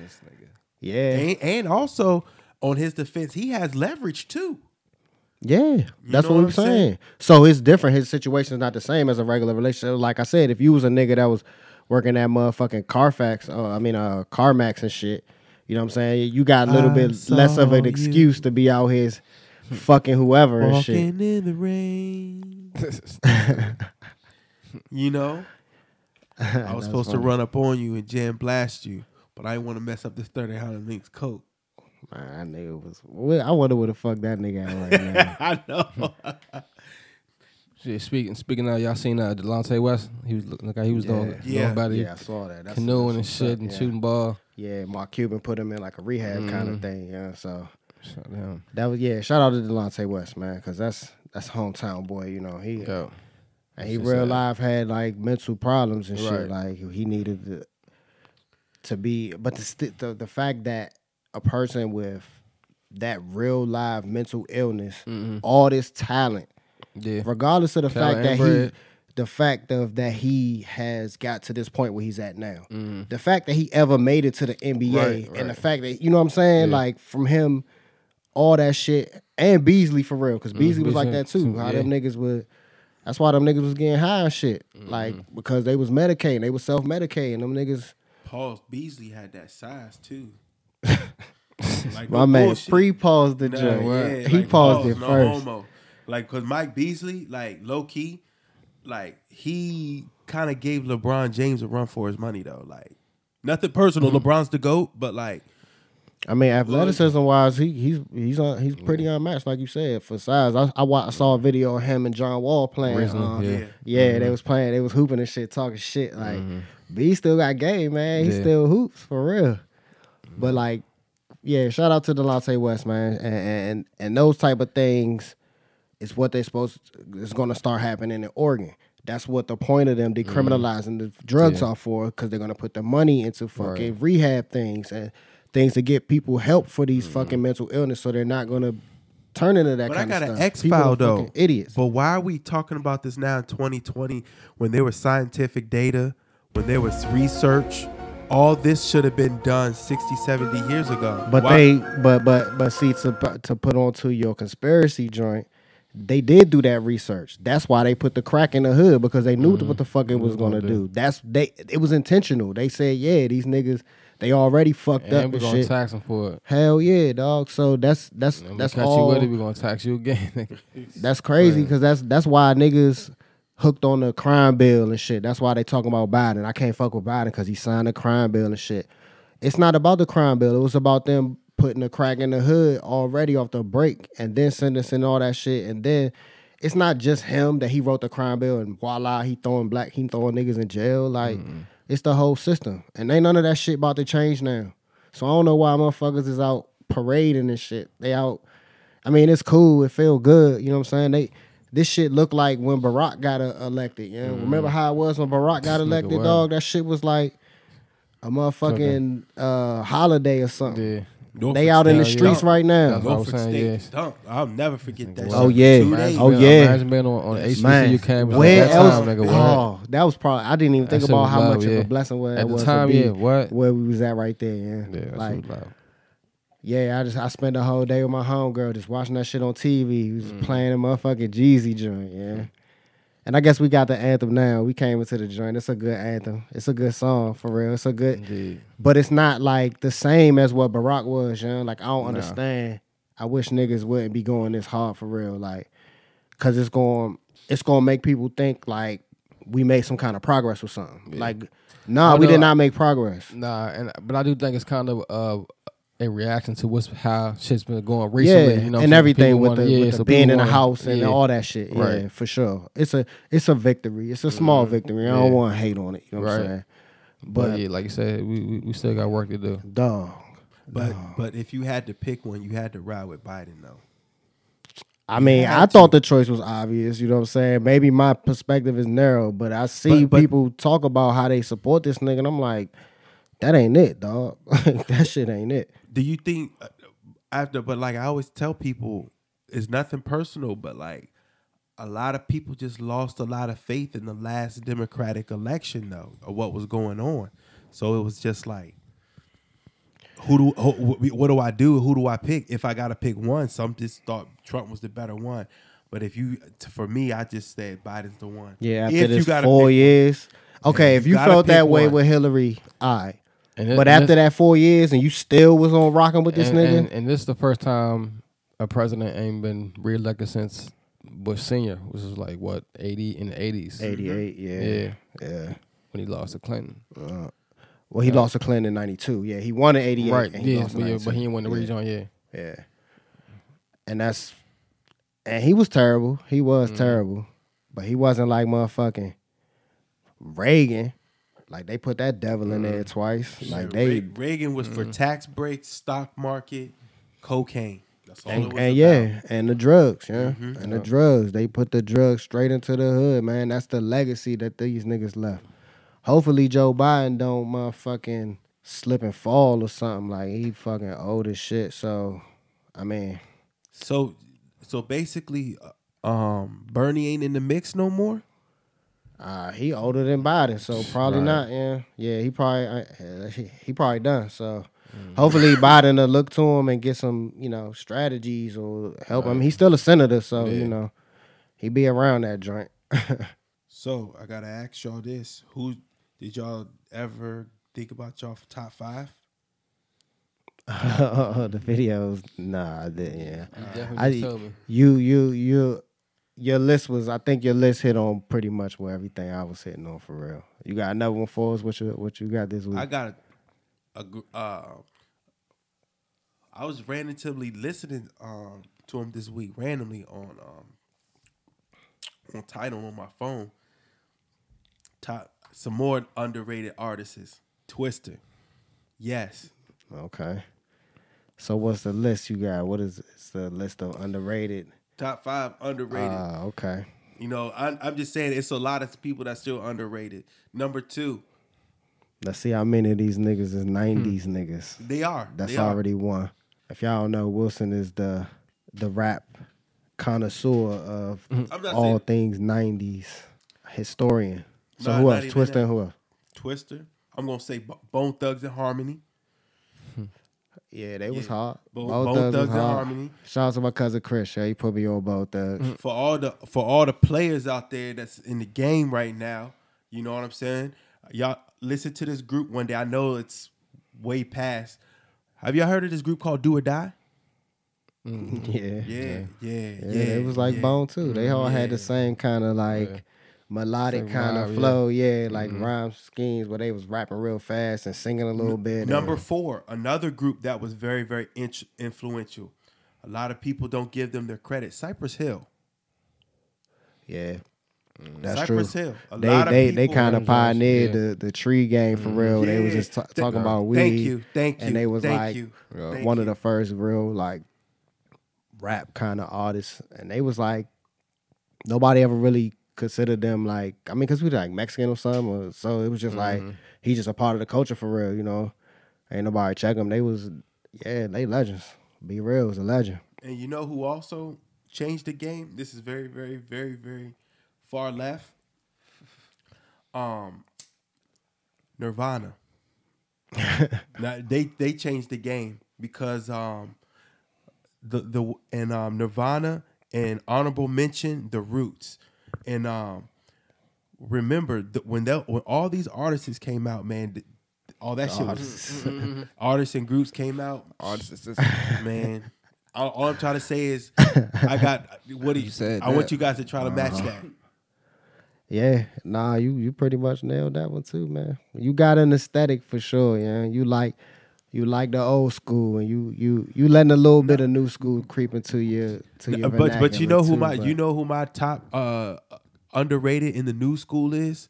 This nigga. Yeah, And, and also on his defense, he has leverage too. yeah. That's what what I'm I'm saying. saying? So it's different. His situation is not the same as a regular relationship. Like I said, if you was a nigga that was working at motherfucking Carfax, uh, I mean, uh, CarMax and shit. You know what I'm saying? You got a little I bit less of saw an you. excuse to be out here fucking whoever and shit. Walking in the rain. you know, I was supposed to run up on you and jam blast you, but I didn't want to mess up this thirty hundred links coat. Man, that nigga was. Well, I wonder where the fuck that nigga at right now. I know. Shit, speaking speaking of, y'all seen uh, Delonte West? He was looking like he was doing, doing Yeah. about it, yeah, I saw that. That's, canoeing and that's shit what's and yeah. shooting ball. Yeah, Mark Cuban put him in like a rehab kind Mm. of thing. Yeah, so That was yeah. Shout out to Delonte West, man, because that's that's hometown boy. You know he and he real sad. life had like mental problems and shit. Like he needed to, to be, but the, the the fact that a person with that real live mental illness, all this talent, yeah, regardless of the Talent fact that and he the fact of that he has got to this point where he's at now Mm. the fact that he ever made it to the nba Right, and the fact that you know what i'm saying Yeah. like from him all that shit and beasley for real because beasley was like that too too, how Mm, yeah. them niggas would that's why them niggas was getting high and shit Mm-hmm. like because they was medicating they was self-medicating them niggas Paul Beasley had that size too. like my no man bullshit. pre-paused the Nah, joint yeah, he like, paused pause, it no first homo. Like, cause Mike Beasley, like low key, like he kind of gave LeBron James a run for his money though. Like, nothing personal. Mm-hmm. LeBron's the goat, but like, I mean, athleticism wise, he he's he's on, he's pretty unmatched, like you said, for size. I I, I saw a video of him and John Wall playing. Um, yeah. yeah, they mm-hmm. was playing, they was hooping and shit, talking shit. Like, mm-hmm. but he still got game, man. He Yeah. still hoops for real. But mm-hmm. like, yeah, shout out to Delonte West, man, and and and those type of things is what they supposed is going to start happening in Oregon. That's what the point of them decriminalizing the drugs Yeah. are for, because they're going to put the money into fucking rehab things and things to get people help for these mm. fucking mental illness, so they're not going to turn into that but I kind got of an. X file though. fucking idiots. But why are we talking about this now in 2020 when there was scientific data, when there was research? All this should have been done 60, 70 years ago. But Why- they, but but but see to to put onto your conspiracy joint, they did do that research. That's why they put the crack in the hood because they knew what the mm-hmm. fuck it was gonna do. That's they. It was intentional. They said, yeah, these niggas, they already fucked up. and up we're gonna shit. tax him for it. Hell yeah, dog. So that's that's And that's catch all. you with it, we're gonna tax you again. nigga. That's crazy because that's that's why niggas hooked on the crime bill and shit. That's why they talking about Biden. I can't fuck with Biden because he signed a crime bill and shit. It's not about the crime bill. It was about them putting the crack in the hood already off the break and then sentencing all that shit. And then it's not just him that he wrote the crime bill and voila, he throwing black, he throwing niggas in jail. Like it's the whole system. And ain't none of that shit about to change now. So I don't know why motherfuckers is out parading and shit. They out I mean, it's cool. It feel good. You know what I'm saying? They this shit look like when Barack got uh, elected. You know, remember how it was when Barack got elected, dog? That shit was like a motherfucking uh, holiday or something. Yeah. Norfolk They out in the State streets dunk. right now. That's what I'm Norfolk saying, State yes. dunk. I'll never forget that. Oh, shit. yeah. Two days. Oh, yeah. Imagine being on, on HBCU Man, campus where at that else? time, nigga. What? oh, that was probably. I didn't even think shit about was how loud, much of a blessing was At that the was time, be yeah, what? where we was at right there. Yeah, Yeah, that's like what loud. yeah, I just I spent the whole day with my homegirl just watching that shit on TV. We was Mm. playing a motherfucking Jeezy joint, yeah. And I guess we got the anthem now. We came into the joint. It's a good anthem. It's a good song for real. It's a good, Indeed. but it's not like the same as what Barack was. You know, like I don't understand. I wish niggas wouldn't be going this hard for real, like, cause it's going, it's gonna make people think like we made some kind of progress or something. Like, nah, we did not make progress. Nah, and but I do think it's kind of uh, a reaction to what's how shit's been going recently. yeah, you know, and so everything with wanna- the, yeah, with the so being people in the house and yeah. all that shit. Yeah, Right. for sure. It's a it's a victory. It's a small mm-hmm. victory. I don't Yeah. want to hate on it. You know what I'm saying? But, But yeah, like you said, we, we we still got work to do. dog, But but if you had to pick one, you had to ride with Biden though. I mean, had I to. thought the choice was obvious. You know what I'm saying? Maybe my perspective is narrow, but I see But- but- people talk about how they support this nigga, and I'm like, that ain't it, dog. That shit ain't it. Do you think uh, after? But like I always tell people, it's nothing personal, but like a lot of people just lost a lot of faith in the last Democratic election, though, of what was going on. So it was just like, who do who, what do I do? Who do I pick? If I got to pick one, some just thought Trump was the better one. But if you, for me, I just said Biden's the one. Yeah, after if this gotta four pick years. Okay, if you gotta felt that way one. with Hillary, all right. And it- But and after this- that four years and you still was on rocking with this and, nigga, and, and this is the first time a president ain't been reelected since Bush Senior, which was like what eighty in the eighties. 88, yeah. Yeah, Yeah. when he lost to Clinton. Well, he lost to Clinton in 92. Yeah, he won in 88. right. and he Yeah, lost but, yeah, but he didn't win the yeah. region. Yeah. Yeah. And that's and he was terrible. He was Mm-hmm. terrible. But he wasn't like motherfucking Reagan. Like they put that devil in there twice. Like they Reagan was for tax breaks, stock market, cocaine. That's all it and, was and about. yeah, and the drugs, yeah. Mm-hmm. And the drugs. They put the drugs straight into the hood, man. That's the legacy that these niggas left. Hopefully Joe Biden don't motherfucking slip and fall or something. Like he fucking old as shit. So I mean, So, so basically, uh, um, Bernie ain't in the mix no more. Uh, he older than Biden, so probably Right. not. Yeah, yeah, he probably uh, he, he probably done. So hopefully Biden will look to him and get some you know strategies or help him. He's still a senator, so you know he be around that joint. So I gotta ask y'all this: Who did y'all ever think about y'all top five? the videos, nah, I didn't. Yeah, You definitely I, told me. you you you your list was I think your list hit on pretty much where everything I was hitting on for real. You got another one for us? What you what you got this week? I got a, a uh, I was randomly listening um, to him this week, randomly on um, on Tidal on my phone. Top some more underrated artists. Twista, yes. okay. So what's the list you got? What is it's the list of underrated? Top five underrated. Ah, okay. You know, I'm, I'm just saying it's a lot of people that's still underrated. Number two, Let's see how many of these niggas is '90s niggas. they are. That's they are. already one. If y'all don't know, Wilson is the the rap connoisseur of all saying- things '90s historian. So No, who else? Twista and who else? Twista. I'm gonna say Bo- Bone Thugs-n-Harmony. Yeah, they was hard. Bo- Both Bone Thugs was Thugs and hard. Harmony. Shout out to my cousin Chris. Yeah, he put me on Bone Thugs. Mm, for all the for all the players out there that's in the game right now. You know what I'm saying? Y'all listen to this group one day. I know it's way past. Have y'all heard of this group called Do or Die? Mm, yeah. Yeah, yeah, yeah. Yeah, it was like. Bone too. They all had the same kind of like melodic Same kind vibe, of flow. Yeah, like mm-hmm. rhyme schemes where they was rapping real fast and singing a little bit. Number and- four, another group that was very, very in- influential. A lot of people don't give them their credit. Cypress Hill. yeah, mm, that's Cypress true. Hill. A They lot of they they people- kind of pioneered yeah. the, the tree game for real. They was just ta- Th- talking about weed. Thank you, thank you, and they was thank like you, Yeah. thank one you. of the first real like rap kind of artists, and they was like nobody ever really considered them like I mean because we like Mexican or something, or, so it was just like Mm-hmm. he's just a part of the culture for real, you know. Ain't nobody check them. They was yeah, they legends. B-Real was a legend. And you know who also changed the game? This is very, very, very, very far left. Um, Nirvana. now they they changed the game because um the the and um Nirvana and honorable mention the Roots and um remember th- when that when all these artists came out, man, th- all that shit was artists and groups came out. Artists, Man, all, all I'm trying to say is, I got what do you said I want that. you guys to try to match that. Yeah, nah, you you pretty much nailed that one too, man. You got an aesthetic for sure, yeah. You like you like the old school, and you you you letting a little bit of new school creep into your to your. but but you know who vernacular, my too, you know who my top uh underrated in the new school is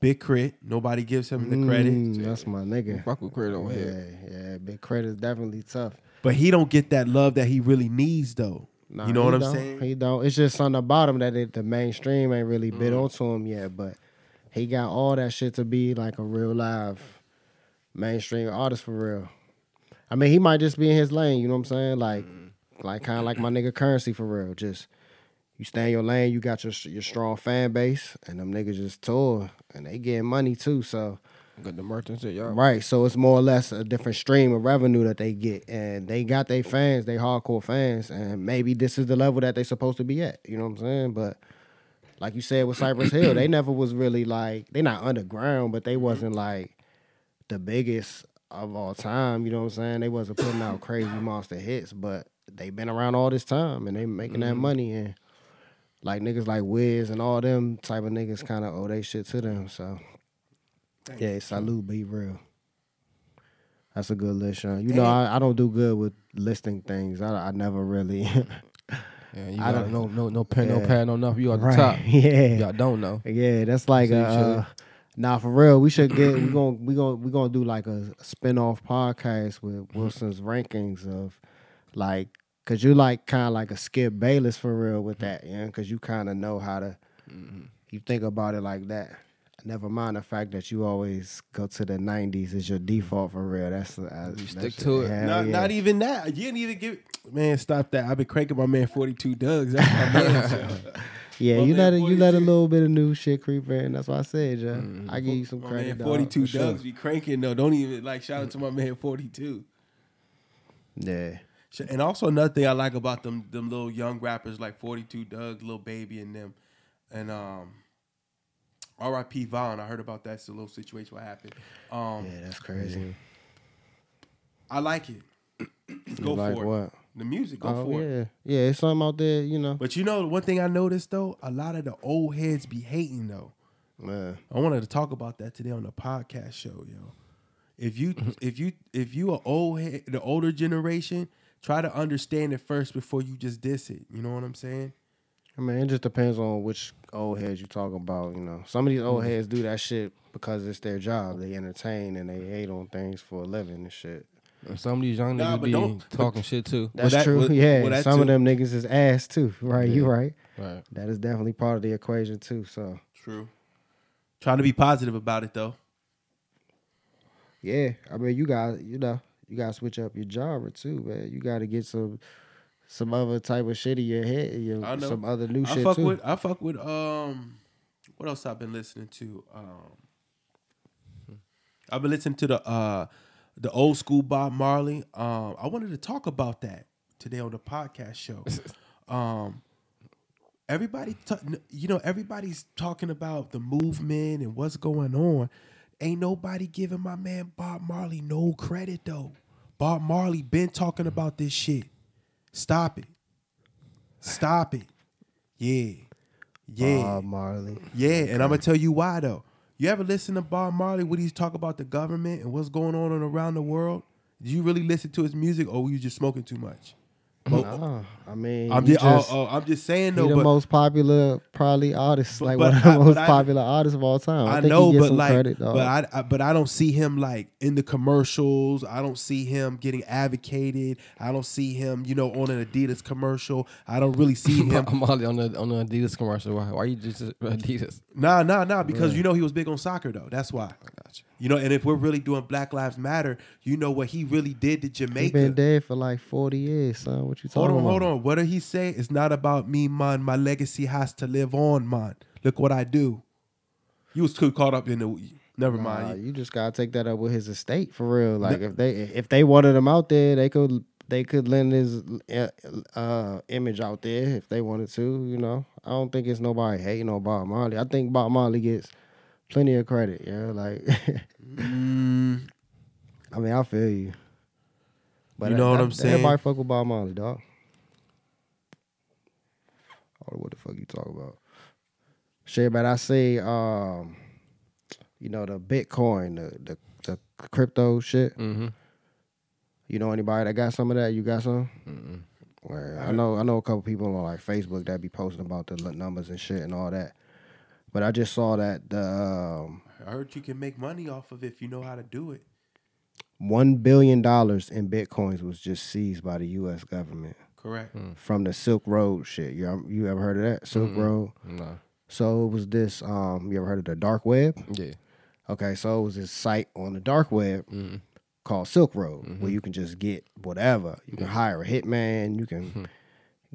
Big Crit. Nobody gives him the credit, Mm, that's my nigga. fuck with credit over Yeah, here. yeah, big credit is definitely tough. but he don't get that love that he really needs though. Nah, you know what I'm don't. saying? He don't. It's just on the bottom that it, the mainstream ain't really been Mm. onto him yet. But he got all that shit to be like a real live mainstream artist for real. I mean, he might just be in his lane. You know what I'm saying? Like, Mm. like kind of like my nigga Curren$y for real. Just you stay in your lane. You got your your strong fan base, and them niggas just tour and they getting money too. So. Got the merch and shit, y'all. Right. So it's more or less a different stream of revenue that they get. And they got their fans, they hardcore fans. And maybe this is the level that they supposed to be at. You know what I'm saying? But like you said with Cypress Hill, they never was really like they not underground, but they wasn't like the biggest of all time. You know what I'm saying? They wasn't putting out crazy monster hits, but they've been around all this time and they making that money and like niggas like Wiz and all them type of niggas kind of owe they shit to them. So yeah, salute, B-Real. That's a good list, Sean. You know, I, I don't do good with listing things. I, I never really. Yeah, you I don't- no no no pen, no Yeah. pad, no nothing. You at the Right. top. Yeah. Y'all don't know. yeah, that's like. Uh, nah, for real, we should get. We gonna we gonna we gonna do like a spin-off podcast with Wilson's rankings of, like, cause you like kind of like a Skip Bayless for real with that, yeah. Cause you kind of know how to. You think about it like that. Never mind the fact that you always go to the '90s is your default for real. That's uh, You stick to it. Not, yeah. not even that. You didn't even give. Man, stop that. I've been cranking my man 42 Dugg. That's my man. Yeah, My you let it, you let a little bit of new shit creep in. That's why I said, Joe. I give you some credit. man dog, 42 for sure. Be cranking though. Don't even like shout out to my man 42. Yeah, And also another thing I like about them them little young rappers like 42 Dugg, Lil Baby, and them, and um, R.I.P. Von. I heard about that. It's a little situation what happened. Um, yeah, that's crazy. I like it. Go You like for it. what? The music, go Oh for it. yeah, yeah. It's something out there, you know. But you know, one thing I noticed though, a lot of the old heads be hating though. Man, I wanted to talk about that today on the podcast show, yo. If you if you if you are old head, the older generation, try to understand it first before you just diss it. You know what I'm saying? I mean, it just depends on which old heads you talking about. You know, some of these Mm-hmm. old heads do that shit because it's their job. They entertain and they hate on things for a living and shit. And some of these young Nah, niggas but be don't- but- talking shit too. That's that- true. well- yeah, well, that some of them niggas is ass too. Right, you right. Right. That is definitely part of the equation too. So True. Trying to be positive about it though. yeah, I mean, you got you know you got to switch up your genre too, man. You got to get some some other type of shit in your head, your, I know. some other new I shit fuck too. with I fuck with um what else I've been listening to? Um I've been listening to the uh the old school Bob Marley. Um I wanted to talk about that today on the podcast show. um everybody ta- you know everybody's talking about the movement and what's going on. Ain't nobody giving my man Bob Marley no credit though. Bob Marley been talking about this shit. Stop it. Stop it. Yeah. Yeah. Bob Marley. yeah. And I'm gonna tell you why though. You ever listen to Bob Marley when he's talk about the government and what's going on around the world? Did you really listen to his music or were you just smoking too much? Nah, I mean, I'm just, just, oh, oh, I'm just saying he though, the but most popular probably artist, like but one of the I- most but I- popular artists of all time. I, I, think know, he gets but some like, credit, but I, I, but I don't see him like in the commercials. I don't see him getting advocated. I don't see him, you know, on an Adidas commercial. I don't really see him. I'm on the on the Adidas commercial. Why, why you just Adidas? Nah, nah, nah. Because you know he was big on soccer though. That's why. You. Know, and if we're really doing Black Lives Matter, you know what he really did to Jamaica. he been dead for like forty years, son. What you talking Hold on, about? hold on. What did he say? It's not about me, man. My legacy has to live on, man. Look what I do. You was too caught up in the. Never mind. you just gotta take that up with his estate for real. Like if they if they wanted him out there, they could they could lend his uh, uh, image out there if they wanted to. You know, I don't think it's nobody hating on Bob Marley. I think Bob Marley gets plenty of credit. Yeah, like Mm, I mean, I feel you. But You know what that- I'm saying? Everybody fuck with Bob Marley, dog. I what the fuck you talk about. Shit, but I see, um, you know, the Bitcoin, the the, the crypto shit. Mm-hmm. You know anybody that got some of that? You got some? Well, I know I know a couple people on like Facebook that be posting about the numbers and shit and all that. But I just saw that the um, I heard you can make money off of it if you know how to do it. one billion dollars in bitcoins was just seized by the U.S. government Correct. Hmm. from the Silk Road shit. You um, you ever heard of that Silk Road? No. So it was this. Um, you ever heard of the dark web? Yeah. Okay, so it was this site on the dark web mm-hmm. called Silk Road mm-hmm. where you can just get whatever. You can hire a hitman. You can hmm.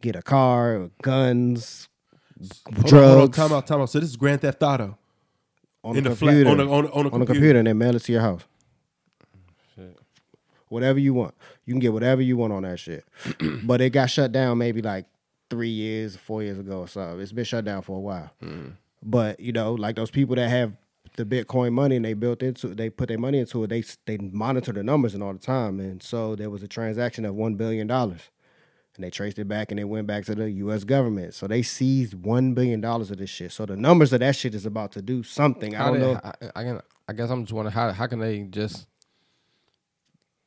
get a car, guns, Hold on, hold on, drugs time out, time out. So this is Grand Theft Auto on in the the flat, computer. on a, on a, on a on the computer. computer and then mail it to your house. Whatever you want. You can get whatever you want on that shit. but it got shut down maybe like three years, four years ago or something. It's been shut down for a while. Mm-hmm. But, you know, like those people that have the Bitcoin money and they built into they put their money into it, they they monitor the numbers and all the time. And so there was a transaction of one billion dollars. And they traced it back and it went back to the US government. So they seized one billion dollars of this shit. So the numbers of that shit is about to do something. I don't know. I, I, can, I guess I'm just wondering how how can they just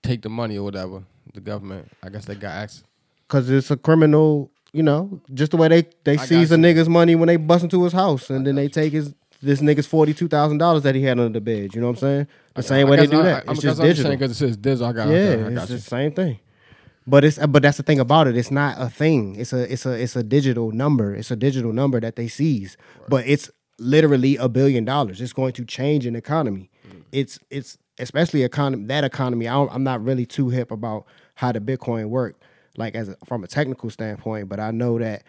take the money or whatever? The government. I guess they got access. Cause it's a criminal, you know, just the way they they seize a nigga's money when they bust into his house, and then they take his this nigga's forty two thousand dollars that he had under the bed. You know what I'm saying? The same way they do that. I, it's just I'm digital. because it says digital. I got. yeah, okay, I it's got the same thing. But it's but that's the thing about it. It's not a thing. It's a it's a it's a digital number. It's a digital number that they seize. But it's literally a billion dollars. It's going to change an economy. Mm. It's it's especially economy that economy. I don't, I'm not really too hip about how the Bitcoin work, like as a, from a technical standpoint. But I know that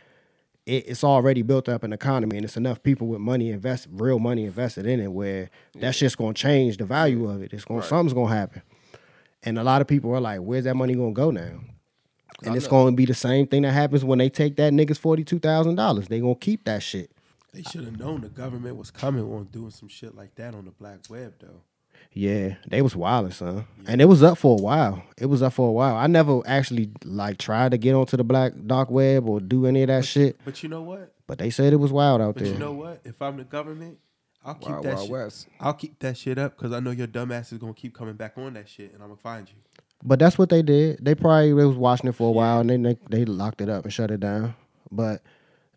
it, it's already built up an economy, and it's enough people with money invest, real money invested in it, where that's just gonna change the value of it. It's going to something's gonna happen. And a lot of people are like, "Where's that money gonna go now?" And it's going to be the same thing that happens when they take that nigga's forty two thousand dollars. They gonna keep that shit. They should have known the government was coming on doing some shit like that on the black web though. Yeah, they was wildin', son. And it was up for a while. It was up for a while. I never actually like tried to get onto the black dark web or do any of that shit, But you know what? but they said it was wild out But there. you know what? If I'm the government, I'll keep Wild, that Wild shit. West. I'll keep that shit up because I know your dumb ass is gonna keep coming back on that shit, and I'm gonna find you. But that's what they did. They probably they was watching it for a while and then they, they locked it up and shut it down. But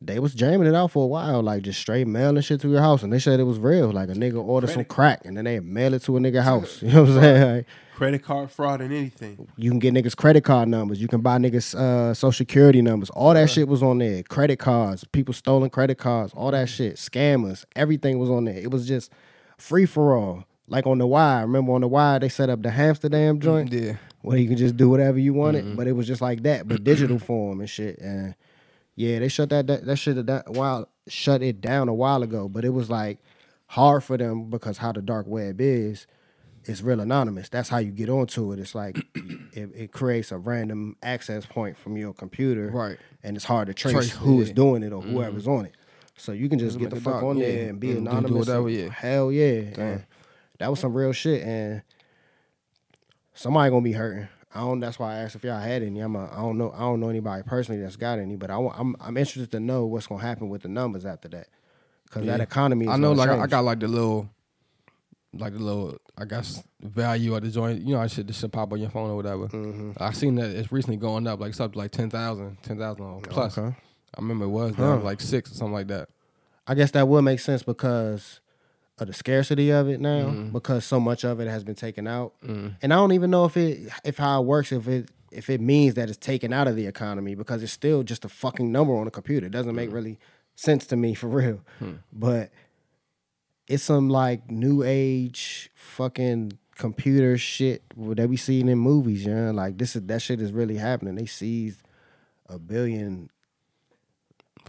they was jamming it out for a while, like just straight mailing shit to your house. And they said it was real. Like a nigga ordered some crack and then they mail it to a nigga house. You know what I'm saying? Like, Credit card fraud and anything. you can get niggas credit card numbers. You can buy niggas uh, social security numbers. All that shit was on there. Credit cards, people stolen credit cards, all that mm. shit. Scammers, everything was on there. It was just free for all. Like on the wire. Remember on the wire they set up the Hamsterdam mm, joint? Yeah. where you can just do whatever you wanted. Mm-hmm. But it was just like that, but digital form and shit. And yeah, they shut that that, that shit a while shut it down a while ago. But it was like hard for them because how the dark web is, it's real anonymous. That's how you get onto it. It's like it, it creates a random access point from your computer, Right. And it's hard to trace, Trace, who is yeah. doing it or whoever's mm-hmm. on it. So you can just get the fuck on yeah. there and be And do- do anonymous. whatever, yeah. Hell yeah. That was some real shit. And somebody gonna be hurting. I don't. That's why I asked if y'all had any. I'm. A, I don't know. I don't know anybody personally that's got any, but I want. I'm. I'm interested to know what's gonna happen with the numbers after that, because that economy. Is I know, like I- I got like the little, like the little, I guess value of the joint. You know, I should this should pop on your phone or whatever. Mm-hmm. I seen that it's recently going up, like it's up to like 10,000, 10,000 plus. Okay. I remember it was down like six or something like that. I guess that would make sense because of the scarcity of it now, Mm-hmm. because so much of it has been taken out, and I don't even know if it if how it works if it if it means that it's taken out of the economy because it's still just a fucking number on a computer. It doesn't Mm. make really sense to me for real, Hmm. but it's some like new age fucking computer shit that we seen in movies, you know? Like this is that shit is really happening. They seized a billion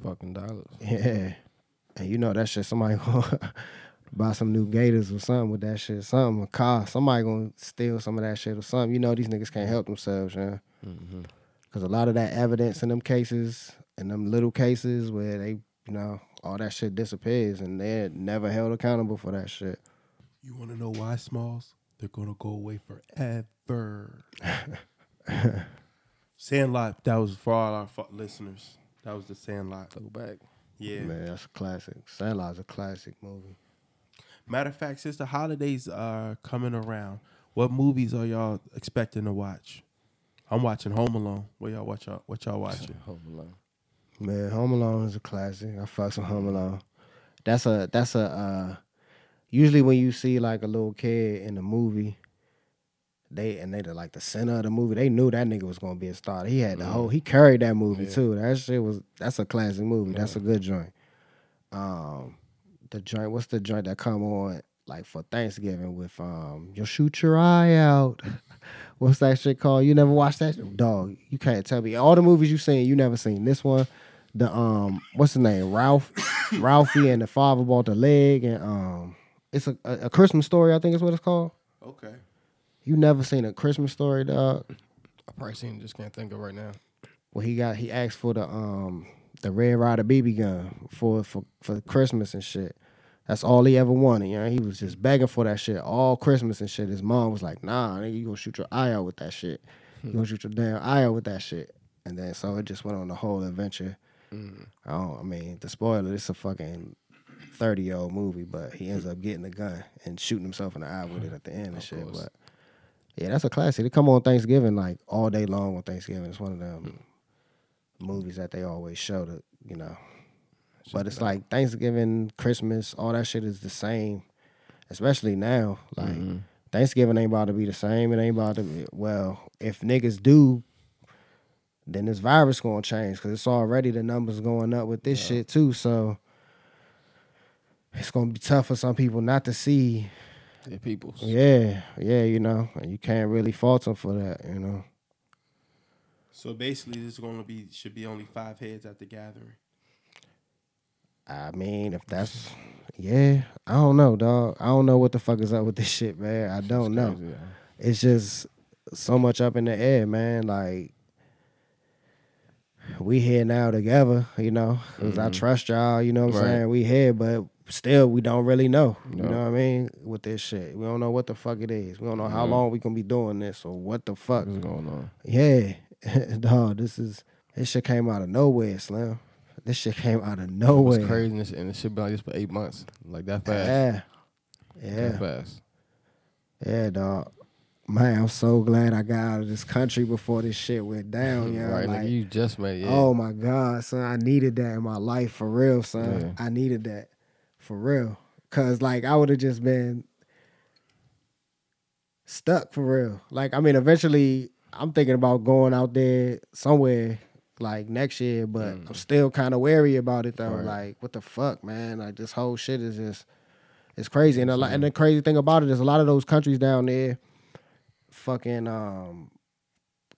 Fucking dollars. yeah. And you know that shit, somebody gonna buy some new gators or something with that shit. Something, a car. Somebody gonna steal some of that shit or something. You know these niggas can't help themselves, yeah. Mm-hmm. Because a lot of that evidence in them cases, in them little cases where they, you know, all that shit disappears and they're never held accountable for that shit. You want to know why, Smalls? They're gonna go away forever. Sandlot. That was for all our listeners. That was the Sandlot. Go back. Yeah. Man, that's a classic. Sandlot's a classic movie. Matter of fact, since the holidays are coming around, what movies are y'all expecting to watch? I'm watching Home Alone. What y'all watch? Y'all, what y'all watching? Home Alone. Man, Home Alone is a classic. I fucks with Home Alone. That's a that's a uh usually when you see like a little kid in the movie, they and they the, like the center of the movie, they knew that nigga was gonna be a star. He had the whole he carried that movie too. That shit was that's a classic movie. That's a good joint. Um the joint, what's the joint that come on like for Thanksgiving with um you'll shoot your eye out. What's that shit called? You never watched that? Dog, you can't tell me. All the movies you seen, you never seen this one. The um what's his name? Ralph Ralphie and the father bought the leg and um it's a, a, a Christmas story, I think is what it's called. Okay. You never seen a Christmas story, dog? I probably seen it, just can't think of right now. Well, he got he asked for the um the Red Ryder BB gun for for for Christmas and shit. That's all he ever wanted. You know, he was just begging for that shit all Christmas and shit. His mom was like, "Nah, nigga, you gonna shoot your eye out with that shit. You gonna shoot your damn eye out with that shit." And then so it just went on the whole adventure. Mm. I don't. I mean, the spoiler. It's a fucking thirty year old movie, but he ends up getting the gun and shooting himself in the eye with it at the end and shit. course. But yeah, that's a classic. It come on Thanksgiving like all day long on Thanksgiving. It's one of them movies that they always show to you know. But it's like Thanksgiving, Christmas, all that shit is the same, especially now. Like Thanksgiving ain't about to be the same. It ain't about to be well. If niggas do, then this virus gonna change because it's already the numbers going up with this shit too. So it's gonna be tough for some people not to see. Yeah, people's. Yeah, yeah, you know, and you can't really fault them for that, you know. So basically, this is going to be should be only five heads at the gathering. I mean, if that's yeah, I don't know, dog. I don't know what the fuck is up with this shit, man. I don't know. Crazy, yeah. It's just so much up in the air, man. Like we here now together, you know, because I mm-hmm. trust y'all. You know what I'm Right. saying? We here, but still, we don't really know. You know what I mean? With this shit, we don't know what the fuck it is. We don't know how long we gonna be doing this or what the fuck. What's going on? Yeah, dog. This is this shit came out of nowhere, Slim. This shit came out of nowhere. It's crazy, and it- and it should be like this for eight months, like that fast. Yeah, That yeah, fast. yeah, dog. Man, I'm so glad I got out of this country before this shit went down. Yeah, right, like, you just made. Yeah. oh my god, son, I needed that in my life for real, son. Yeah. I needed that for real, cause like I would have just been stuck for real. Like I mean, eventually, I'm thinking about going out there somewhere like next year, but I'm still kind of wary about it though. Mm. Right. Like, what the fuck, man? Like this whole shit is just it's crazy. And a lot, and the crazy thing about it is a lot of those countries down there, fucking um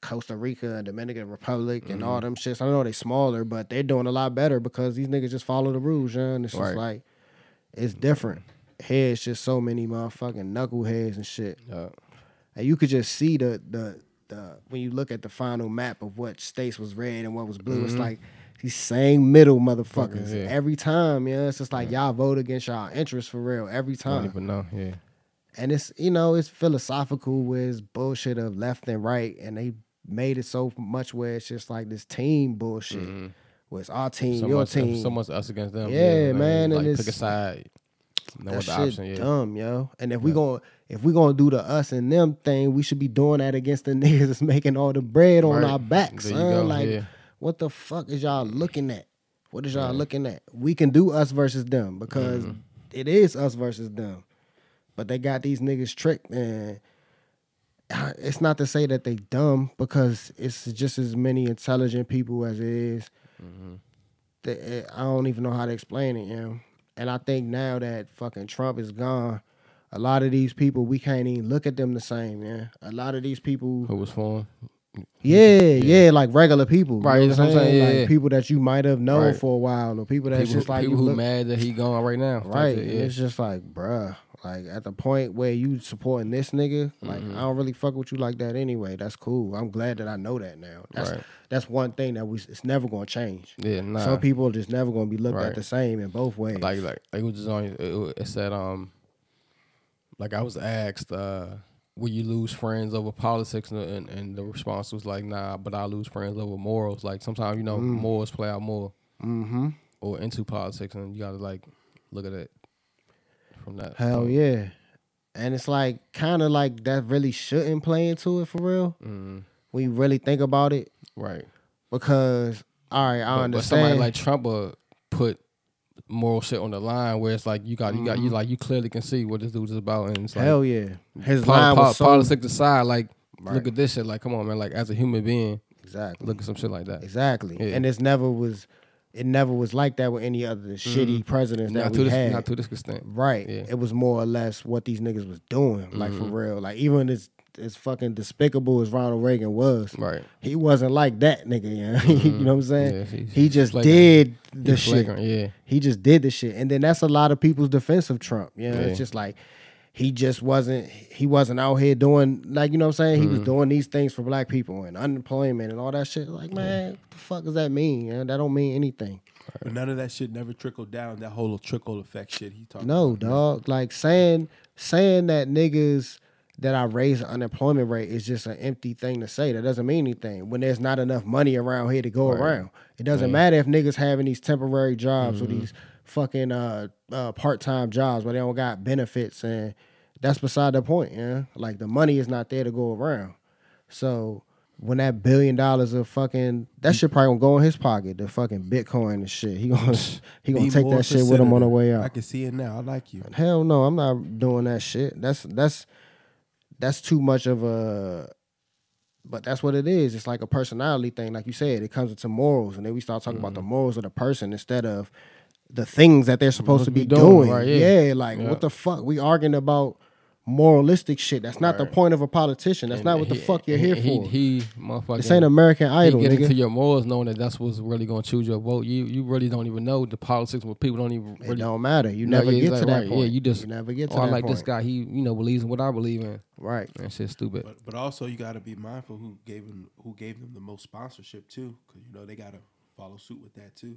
Costa Rica and Dominican Republic and Mm-hmm. all them shits. I know they smaller, but they're doing a lot better because these niggas just follow the rules, yeah. And it's just like it's different. Here it's just so many motherfucking knuckleheads and shit. Yeah. And you could just see the the the when you look at the final map of what states was red and what was blue, it's like these same middle motherfuckers Mm-hmm. yeah. every time. Yeah, it's just like y'all vote against y'all interests for real every I don't time. even know. Yeah. And it's you know it's philosophical with it's bullshit of left and right, and they made it so much where it's just like this team bullshit. Where it's our team, So your much, team. so much us against them. Yeah, like, man, Like, and pick a it's- side. No that other shit option. Yeah. dumb, yo. And if we going if we gonna do the us and them thing, we should be doing that against the niggas that's making all the bread on Right. our backs, son. Like, yeah. what the fuck is y'all looking at? What is y'all looking at? We can do us versus them because Mm-hmm. it is us versus them. But they got these niggas tricked, and uh, it's not to say that they dumb because it's just as many intelligent people as it is. Mm-hmm. That- eh, I don't even know how to explain it, you know. And I think now that fucking Trump is gone, a lot of these people we can't even look at them the same, yeah. A lot of these people, Who was formed? yeah, yeah, like regular people, you Right, know what what I'm I'm saying? saying, Like yeah. people that you might have known Right. for a while, or people that's people just like people you who look- mad that he gone right now. Right. it, yeah. It's just like, bruh. Like at the point where you supporting this nigga, like Mm-hmm. I don't really fuck with you like that anyway. That's cool. I'm glad that I know that now. That's Right. that's one thing that we it's never gonna change. Yeah, nah. Some people just never gonna be looked Right. at the same in both ways. like like it was just on it, it, said um like I was asked uh will you lose friends over politics and, and and the response was like nah but I lose friends over morals like sometimes you know morals play out more mm-hmm. or into politics and you gotta like look at it from that Hell yeah. And it's like kind of like that really shouldn't play into it for real. Mhm. When you really think about it, right because all right, I but, but somebody like Trump will put moral shit on the line where it's like you got you got you like you clearly can see what this dude is about and it's like Hell yeah, his pol- line pol- was so politics aside like Right. look at this shit like come on man like as a human being exactly. look at some shit like that. Exactly. Yeah. And it's never was it never was like that with any other shitty presidents that Mm-hmm. We this, had. not to this extent. right. Yeah. Mm-hmm. It was more or less what these niggas was doing. Like for real. Like even as as fucking despicable as Ronald Reagan was, Right. he wasn't like that nigga, yeah. you know what I'm saying? Yeah, he's- he just flagrant. did the He's shit. flagrant, yeah. He just did the shit. And then that's a lot of people's defense of Trump. You know, Yeah. it's just like he just wasn't he wasn't out here doing like you know what I'm saying? He Mm-hmm. was doing these things for black people and unemployment and all that shit. Like, man, what the fuck does that mean? man? That don't mean anything. But none of that shit never trickled down. That whole trickle effect shit he talking No, about. dog. Like saying saying that niggas that I raise the unemployment rate is just an empty thing to say. That doesn't mean anything when there's not enough money around here to go around. It doesn't matter if niggas having these temporary jobs or these fucking uh, uh, part time jobs where they don't got benefits and that's beside the point, yeah. Like the money is not there to go around. So when that billion dollars of fucking that shit probably gonna go in his pocket, the fucking Bitcoin and shit. He gonna he gonna Be take that shit with him on the way out. I can see it now. I like you. Hell no, I'm not doing that shit. That's that's that's too much of a but that's what it is. It's like a personality thing. Like you said, it comes into morals and then we start talking about the morals of the person instead of the things that they're supposed to be, be doing, doing. right, yeah. yeah. like Yeah. what the fuck? We arguing about moralistic shit. That's not the point of a politician. That's And not what the fuck you're he- here he, for. He, motherfucker. this ain't American he Idol, get nigga. into your morals knowing that that's what's really gonna choose your vote. You you really don't even know the politics where people don't even it really don't matter. You know, never yeah, get it's to that right, point. Yeah, you just never get to oh, that I like point. this guy. He you know believes in what I believe in. Right. That shit's stupid. But but also you got to be mindful who gave them who gave them the most sponsorship too, because you know they got to follow suit with that too.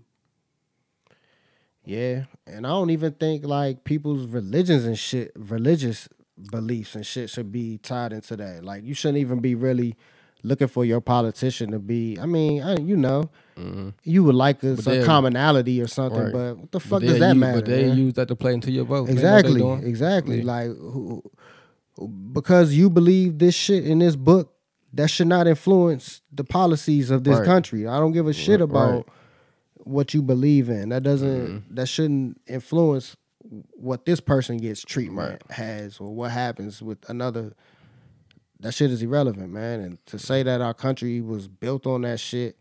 Yeah, and I don't even think like people's religions and shit, religious beliefs and shit should be tied into that. Like you shouldn't even be really looking for your politician to be. I mean, I, you know, mm-hmm. you would like a, some commonality or something, Right. but what the fuck does that use- matter? But they man? use that to play into your vote. They know what they exactly, exactly. Yeah. Like who, because you believe this shit in this book, that should not influence the policies of this Right. country. I don't give a shit Right, about. What you believe in. That doesn't Mm-hmm. that shouldn't influence what this person gets treatment Right. has or what happens with another. That shit is irrelevant, man. And to say that our country was built on that shit,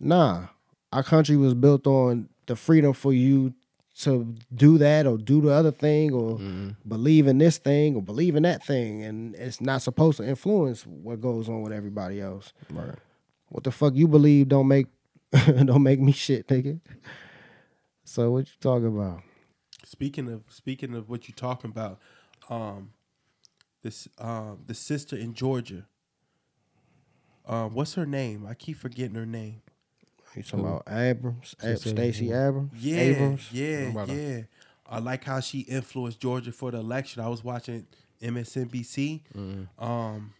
nah. Our country was built on the freedom for you to do that or do the other thing or Mm-hmm. believe in this thing or believe in that thing, and it's not supposed to influence what goes on with everybody else. Right. What the fuck you believe don't make don't make me shit, nigga. So what you talking about? Speaking of speaking of what you're talking about, um, this um the sister in Georgia. Um, what's her name? I keep forgetting her name. You talking about Abrams, Ab- Sister- Stacey Abrams, Yeah, Abrams? yeah, yeah. I like how she influenced Georgia for the election. I was watching MSNBC. Mm-hmm. Um,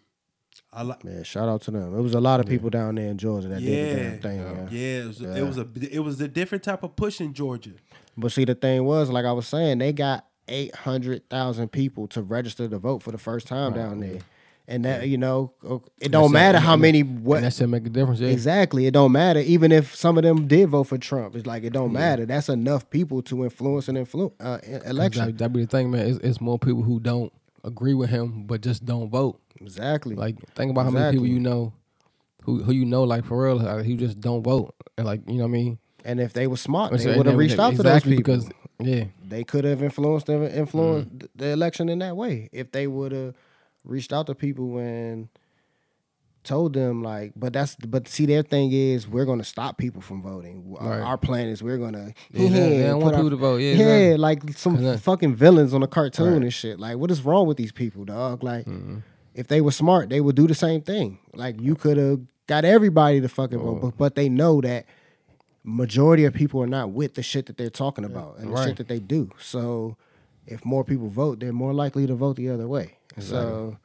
I like. Man, shout out to them. It was a lot of people down there in Georgia that did the damn thing. Yeah. yeah, it was, it was a it was a different type of push in Georgia. But see, the thing was, like I was saying, they got eight hundred thousand people to register to vote for the first time down there, and that you know, it don't That's matter it. how And- many And what that should make a difference. Yeah. exactly. It don't matter. Even if some of them did vote for Trump, it's like it don't matter. That's enough people to influence an influ- uh, election. That, that be the thing, man. It's, it's more people who don't agree with him, but just don't vote. Exactly. Like, think about how many people you know, who who you know, like for real, like, who just don't vote, and like you know what I mean. and if they were smart, they would have reached out to those people. because yeah, they could have influenced them, influenced Mm. the election in that way if they would have reached out to people and told them like, but that's but see their thing is we're gonna stop people from voting. Our, Right. our plan is we're gonna Yeah, they- they don't want our- people to vote. Yeah, yeah, exactly. like some fucking villains on a cartoon Right. and shit. Like, what is wrong with these people, dog? Like, Mm-hmm. if they were smart, they would do the same thing. Like, you could have got everybody to fucking Oh. vote, but, but they know that majority of people are not with the shit that they're talking about and the shit that they do. So, if more people vote, they're more likely to vote the other way. So,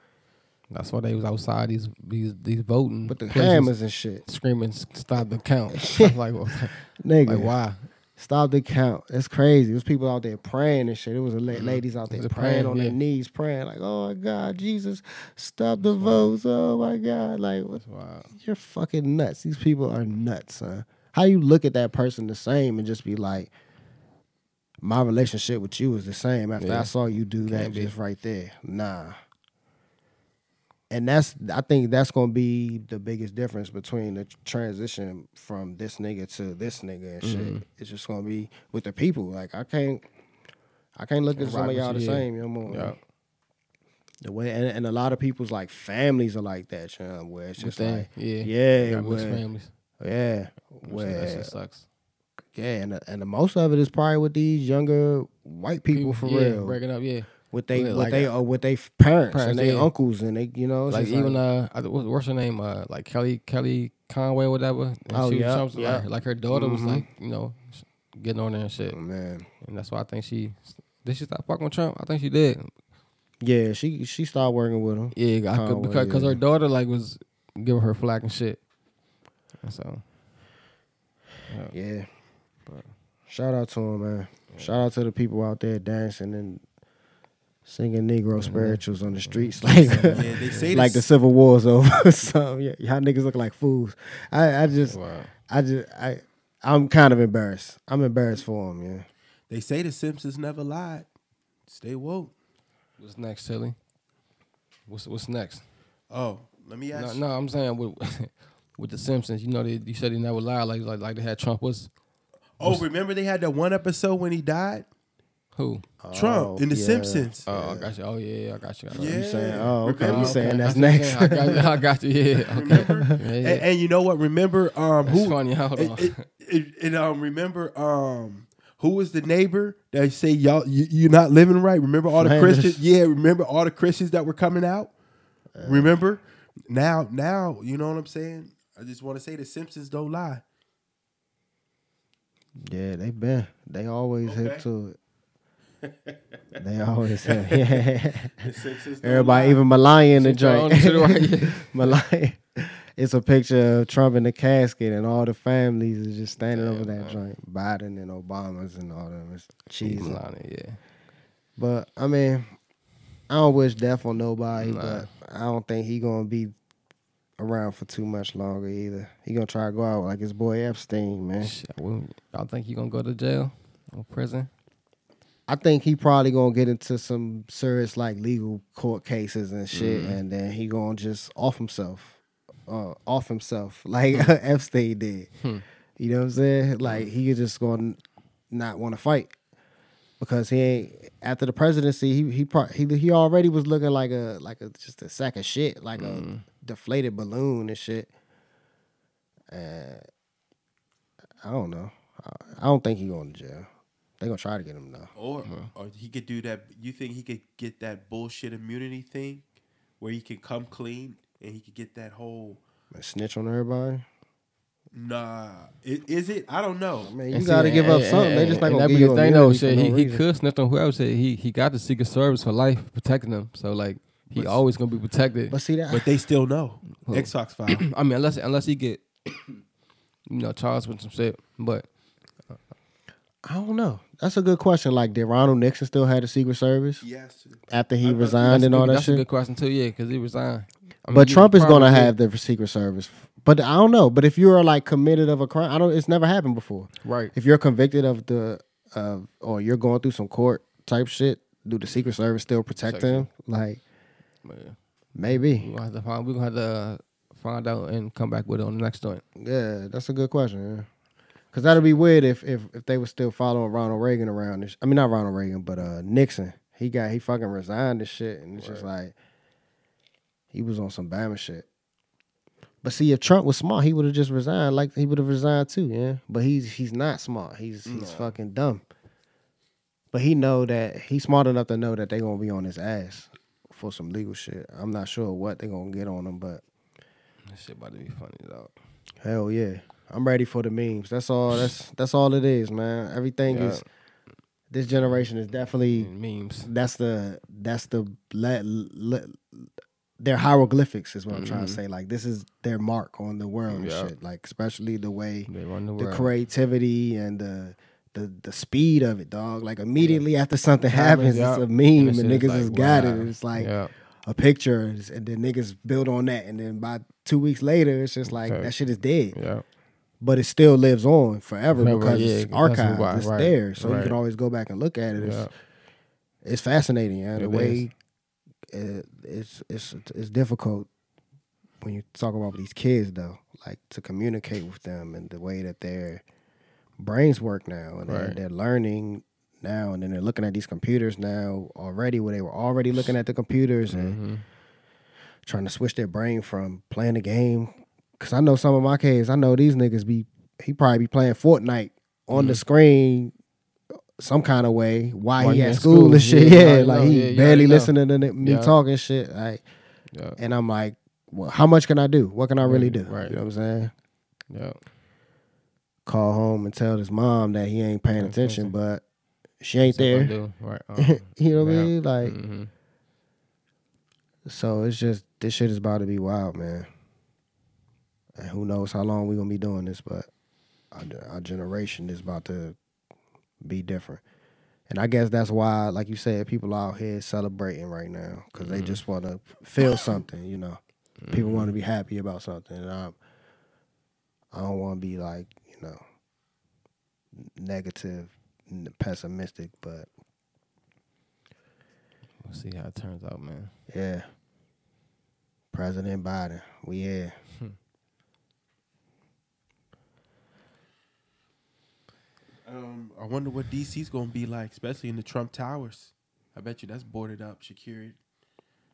That's why they was outside these these these voting. with the hammers and shit, screaming, "Stop the count!" Like, well, nigga, like why? Stop the count. It's crazy. There's people out there praying and shit. It was a la- mm-hmm. ladies out there praying, praying? on their knees, praying like, "Oh my God, Jesus, stop the votes! Oh my God!" Like. You're fucking nuts. These people are nuts, huh? How you look at that person the same and just be like, "My relationship with you is the same after I saw you do that just right there." Nah. And that's I think that's gonna be the biggest difference between the transition from this nigga to this nigga and shit. Mm-hmm. It's just gonna be with the people. Like I can't I can't look at some of y'all the you, same no more. Yeah. The way and, and a lot of people's like families are like that, you know, where it's just Thing. like yeah, yeah, where- families. yeah, That where shit sucks. yeah, and the, and the most of it is probably with these younger white people for yeah, real, breaking up. Yeah, with they Yeah, with like, they uh, with they parents, parents, and their yeah. uncles and they you know like even uh, what's her name? Uh, like Kelly Kelly Conway, or whatever. And Oh, she was yeah, Trump's- yeah. Like, like her daughter was Mhm. like, you know, getting on there and shit. Oh, man, And that's why I think she did she stop fucking with Trump. I think she did. yeah, she she started working with him. Yeah, I could, because cause yeah. her daughter like was giving her flack and shit. And so Yeah, shout out to him, man. Shout out to the people out there dancing and singing Negro mm-hmm. spirituals on the mm-hmm. streets, like Yeah, they say like the this- Civil War's over. so yeah, y'all niggas look like fools. I I just wow. I just I I'm kind of embarrassed. I'm embarrassed for them. yeah. They say the Simpsons never lied. Stay woke. What's next, silly? What's what's next? Oh, let me No, ask. no, I'm saying with with the Simpsons, you know, they you said they never lied like like like they had Trump was Oh, remember they had that one episode when he died? Who? Trump Oh, in The yeah. Simpsons. Oh, I got you. Oh yeah, yeah, I got you. I got you. Yeah. You saying, oh, okay. Remember- You saying that's I see what you're next. saying. I got you. I got you. Yeah. Okay. Yeah, yeah. And, and you know what? Remember um That's who funny. Hold on. it- it- and um remember um who was the neighbor that say y'all you, you're not living right? Remember all the Christians? Yeah, remember all the Christians that were coming out? remember? Now now, you know what I'm saying? I just want to say the Simpsons don't lie. Yeah, they been. They always hip Okay. to it. They always hip. Yeah. The Simpsons don't Everybody, lie. even Melania the Sit down joint. to the right, yeah. Melania. It's a picture of Trump in the casket, and all the families is just standing over that joint. Biden and Obama's and all them. It's cheesy. Melania, yeah. But I mean, I don't wish death on nobody, Nah. but I don't think he gonna be around for too much longer either. He gonna try to go out like his boy Epstein, man. Shit, I wouldn't- Y'all think he gonna go to jail or prison? I think he probably gonna get into some serious like legal court cases and shit, mm-hmm. and then he gonna just off himself, uh, off himself like Epstein did. Hmm. You know what I'm saying? Like he just gonna not want to fight because he ain't after the presidency. He he pro- he he already was looking like a like a just a sack of shit, like a mm-hmm. deflated balloon and shit. And I don't know. I, I don't think he going to jail. They gonna try to get him though. Or or he could do that. You think he could get that bullshit immunity thing, where he can come clean and he could get that whole And snitch on everybody. nah. i- Is it? I don't know. Man, you And gotta give up and- something. they and- just not and gonna that give be you thing though. immunity for Shit, no he, he could snitch on whoever. Said he he got the Secret Service for life protecting him. So like he But- always gonna be protected. But see that. But they still know. Who? X Fox file. I mean, unless unless he get you know charged with some shit. But I don't know. That's a good question. Like, did Ronald Nixon still have the Secret Service yes. after he I resigned and all that shit. that's a good question too. Yeah, because he resigned. I mean, But Trump is gonna have the Secret Service. But I don't know. But if you are like committed of a crime, I don't. It's never happened before. right. If you're convicted of the, uh, or you're going through some court type shit, do the Secret Service still protect Protect him? Like, maybe. We gonna have to find. Gonna have to uh, find out and come back with it on the next joint. Yeah, that's a good question. Yeah. Cause that'd be weird if if if they were still following Ronald Reagan around. This, I mean, not Ronald Reagan, but uh Nixon. He got he fucking resigned and shit, and it's just like he was on some Bama shit. But see, if Trump was smart, he would have just resigned. Like he would have resigned too, yeah. But he's he's not smart. He's he's fucking dumb. But he know that he's smart enough to know that they gonna be on his ass for some legal shit. I'm not sure what they gonna get on him, but That shit about to be funny though. hell yeah, I'm ready for the memes. That's all. That's that's all it is, man. Everything Yeah. is. This generation is definitely Memes. that's the that's the their hieroglyphics is what I'm trying to mm-hmm. say. Like this is their mark on the world and Yeah. shit. Like especially the way They run the the creativity and the the the speed of it, dog. Like immediately after something Happens, yeah. it's a meme that and, niggas like, has got it. It's like Yeah. a picture, and then niggas build on that, and then by two weeks later, it's just like Okay. that shit is dead. But it still lives on forever Forever, because yeah, it's archived. why, it's right, there, so you can always go back and look at it. It's, Yeah. it's fascinating, yeah. The It way it, it's it's it's difficult when you talk about these kids though, like to communicate with them and the way that their brains work now, and they're, they're learning now, and then they're looking at these computers now already, where they were already looking at the computers and Mm-hmm. trying to switch their brain from playing the game. Cause I know some of my kids, I know these niggas be he probably be playing Fortnite on the screen some kind of way while Mm-hmm. While he at school, school. and shit. Yeah, Yeah, like know. he Yeah, barely listening to me Yeah. talking shit. Like, and I'm like, well, how much can I do? What can I really do? Right. You know what I'm saying? Yeah. Call home and tell his mom that he ain't paying attention, but she ain't That's there. Right. Uh, you know what I mean? Like, Mhm. so it's just this shit is about to be wild, man. And who knows how long we're gonna be doing this, but our, our generation is about to be different. And I guess that's why, like you said, people out here celebrating right now because they mm-hmm. just want to feel something. You know, people want to mm-hmm. be happy about something. And I, I don't want to be like you know negative, negative, pessimistic, but We'll see how it turns out, man. yeah, President Biden, we here. Um, I wonder what DC's gonna be like, especially in the Trump Towers. I bet you that's boarded up, secured.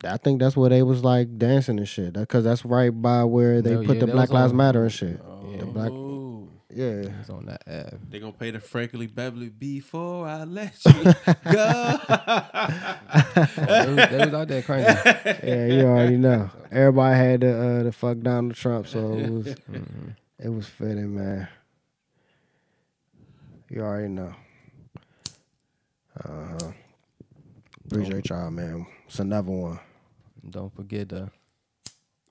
I think that's where they was like dancing and shit. Because that's right by where they Hell put yeah, the Black Lives on- Matter and shit. Yeah. The black, Oh, yeah. It's on that app. they gonna pay the Frankie Beverly before I let you go. they, was, they was out there crazy. Yeah, you already know. Everybody had to uh, to fuck Donald Trump, so it was Mm-hmm. it was fitting, man. You already know. Uh huh. Appreciate y'all, man. It's another one. Don't forget to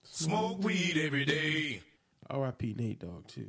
Smoke weed every day. R.I.P. Nate Dogg too.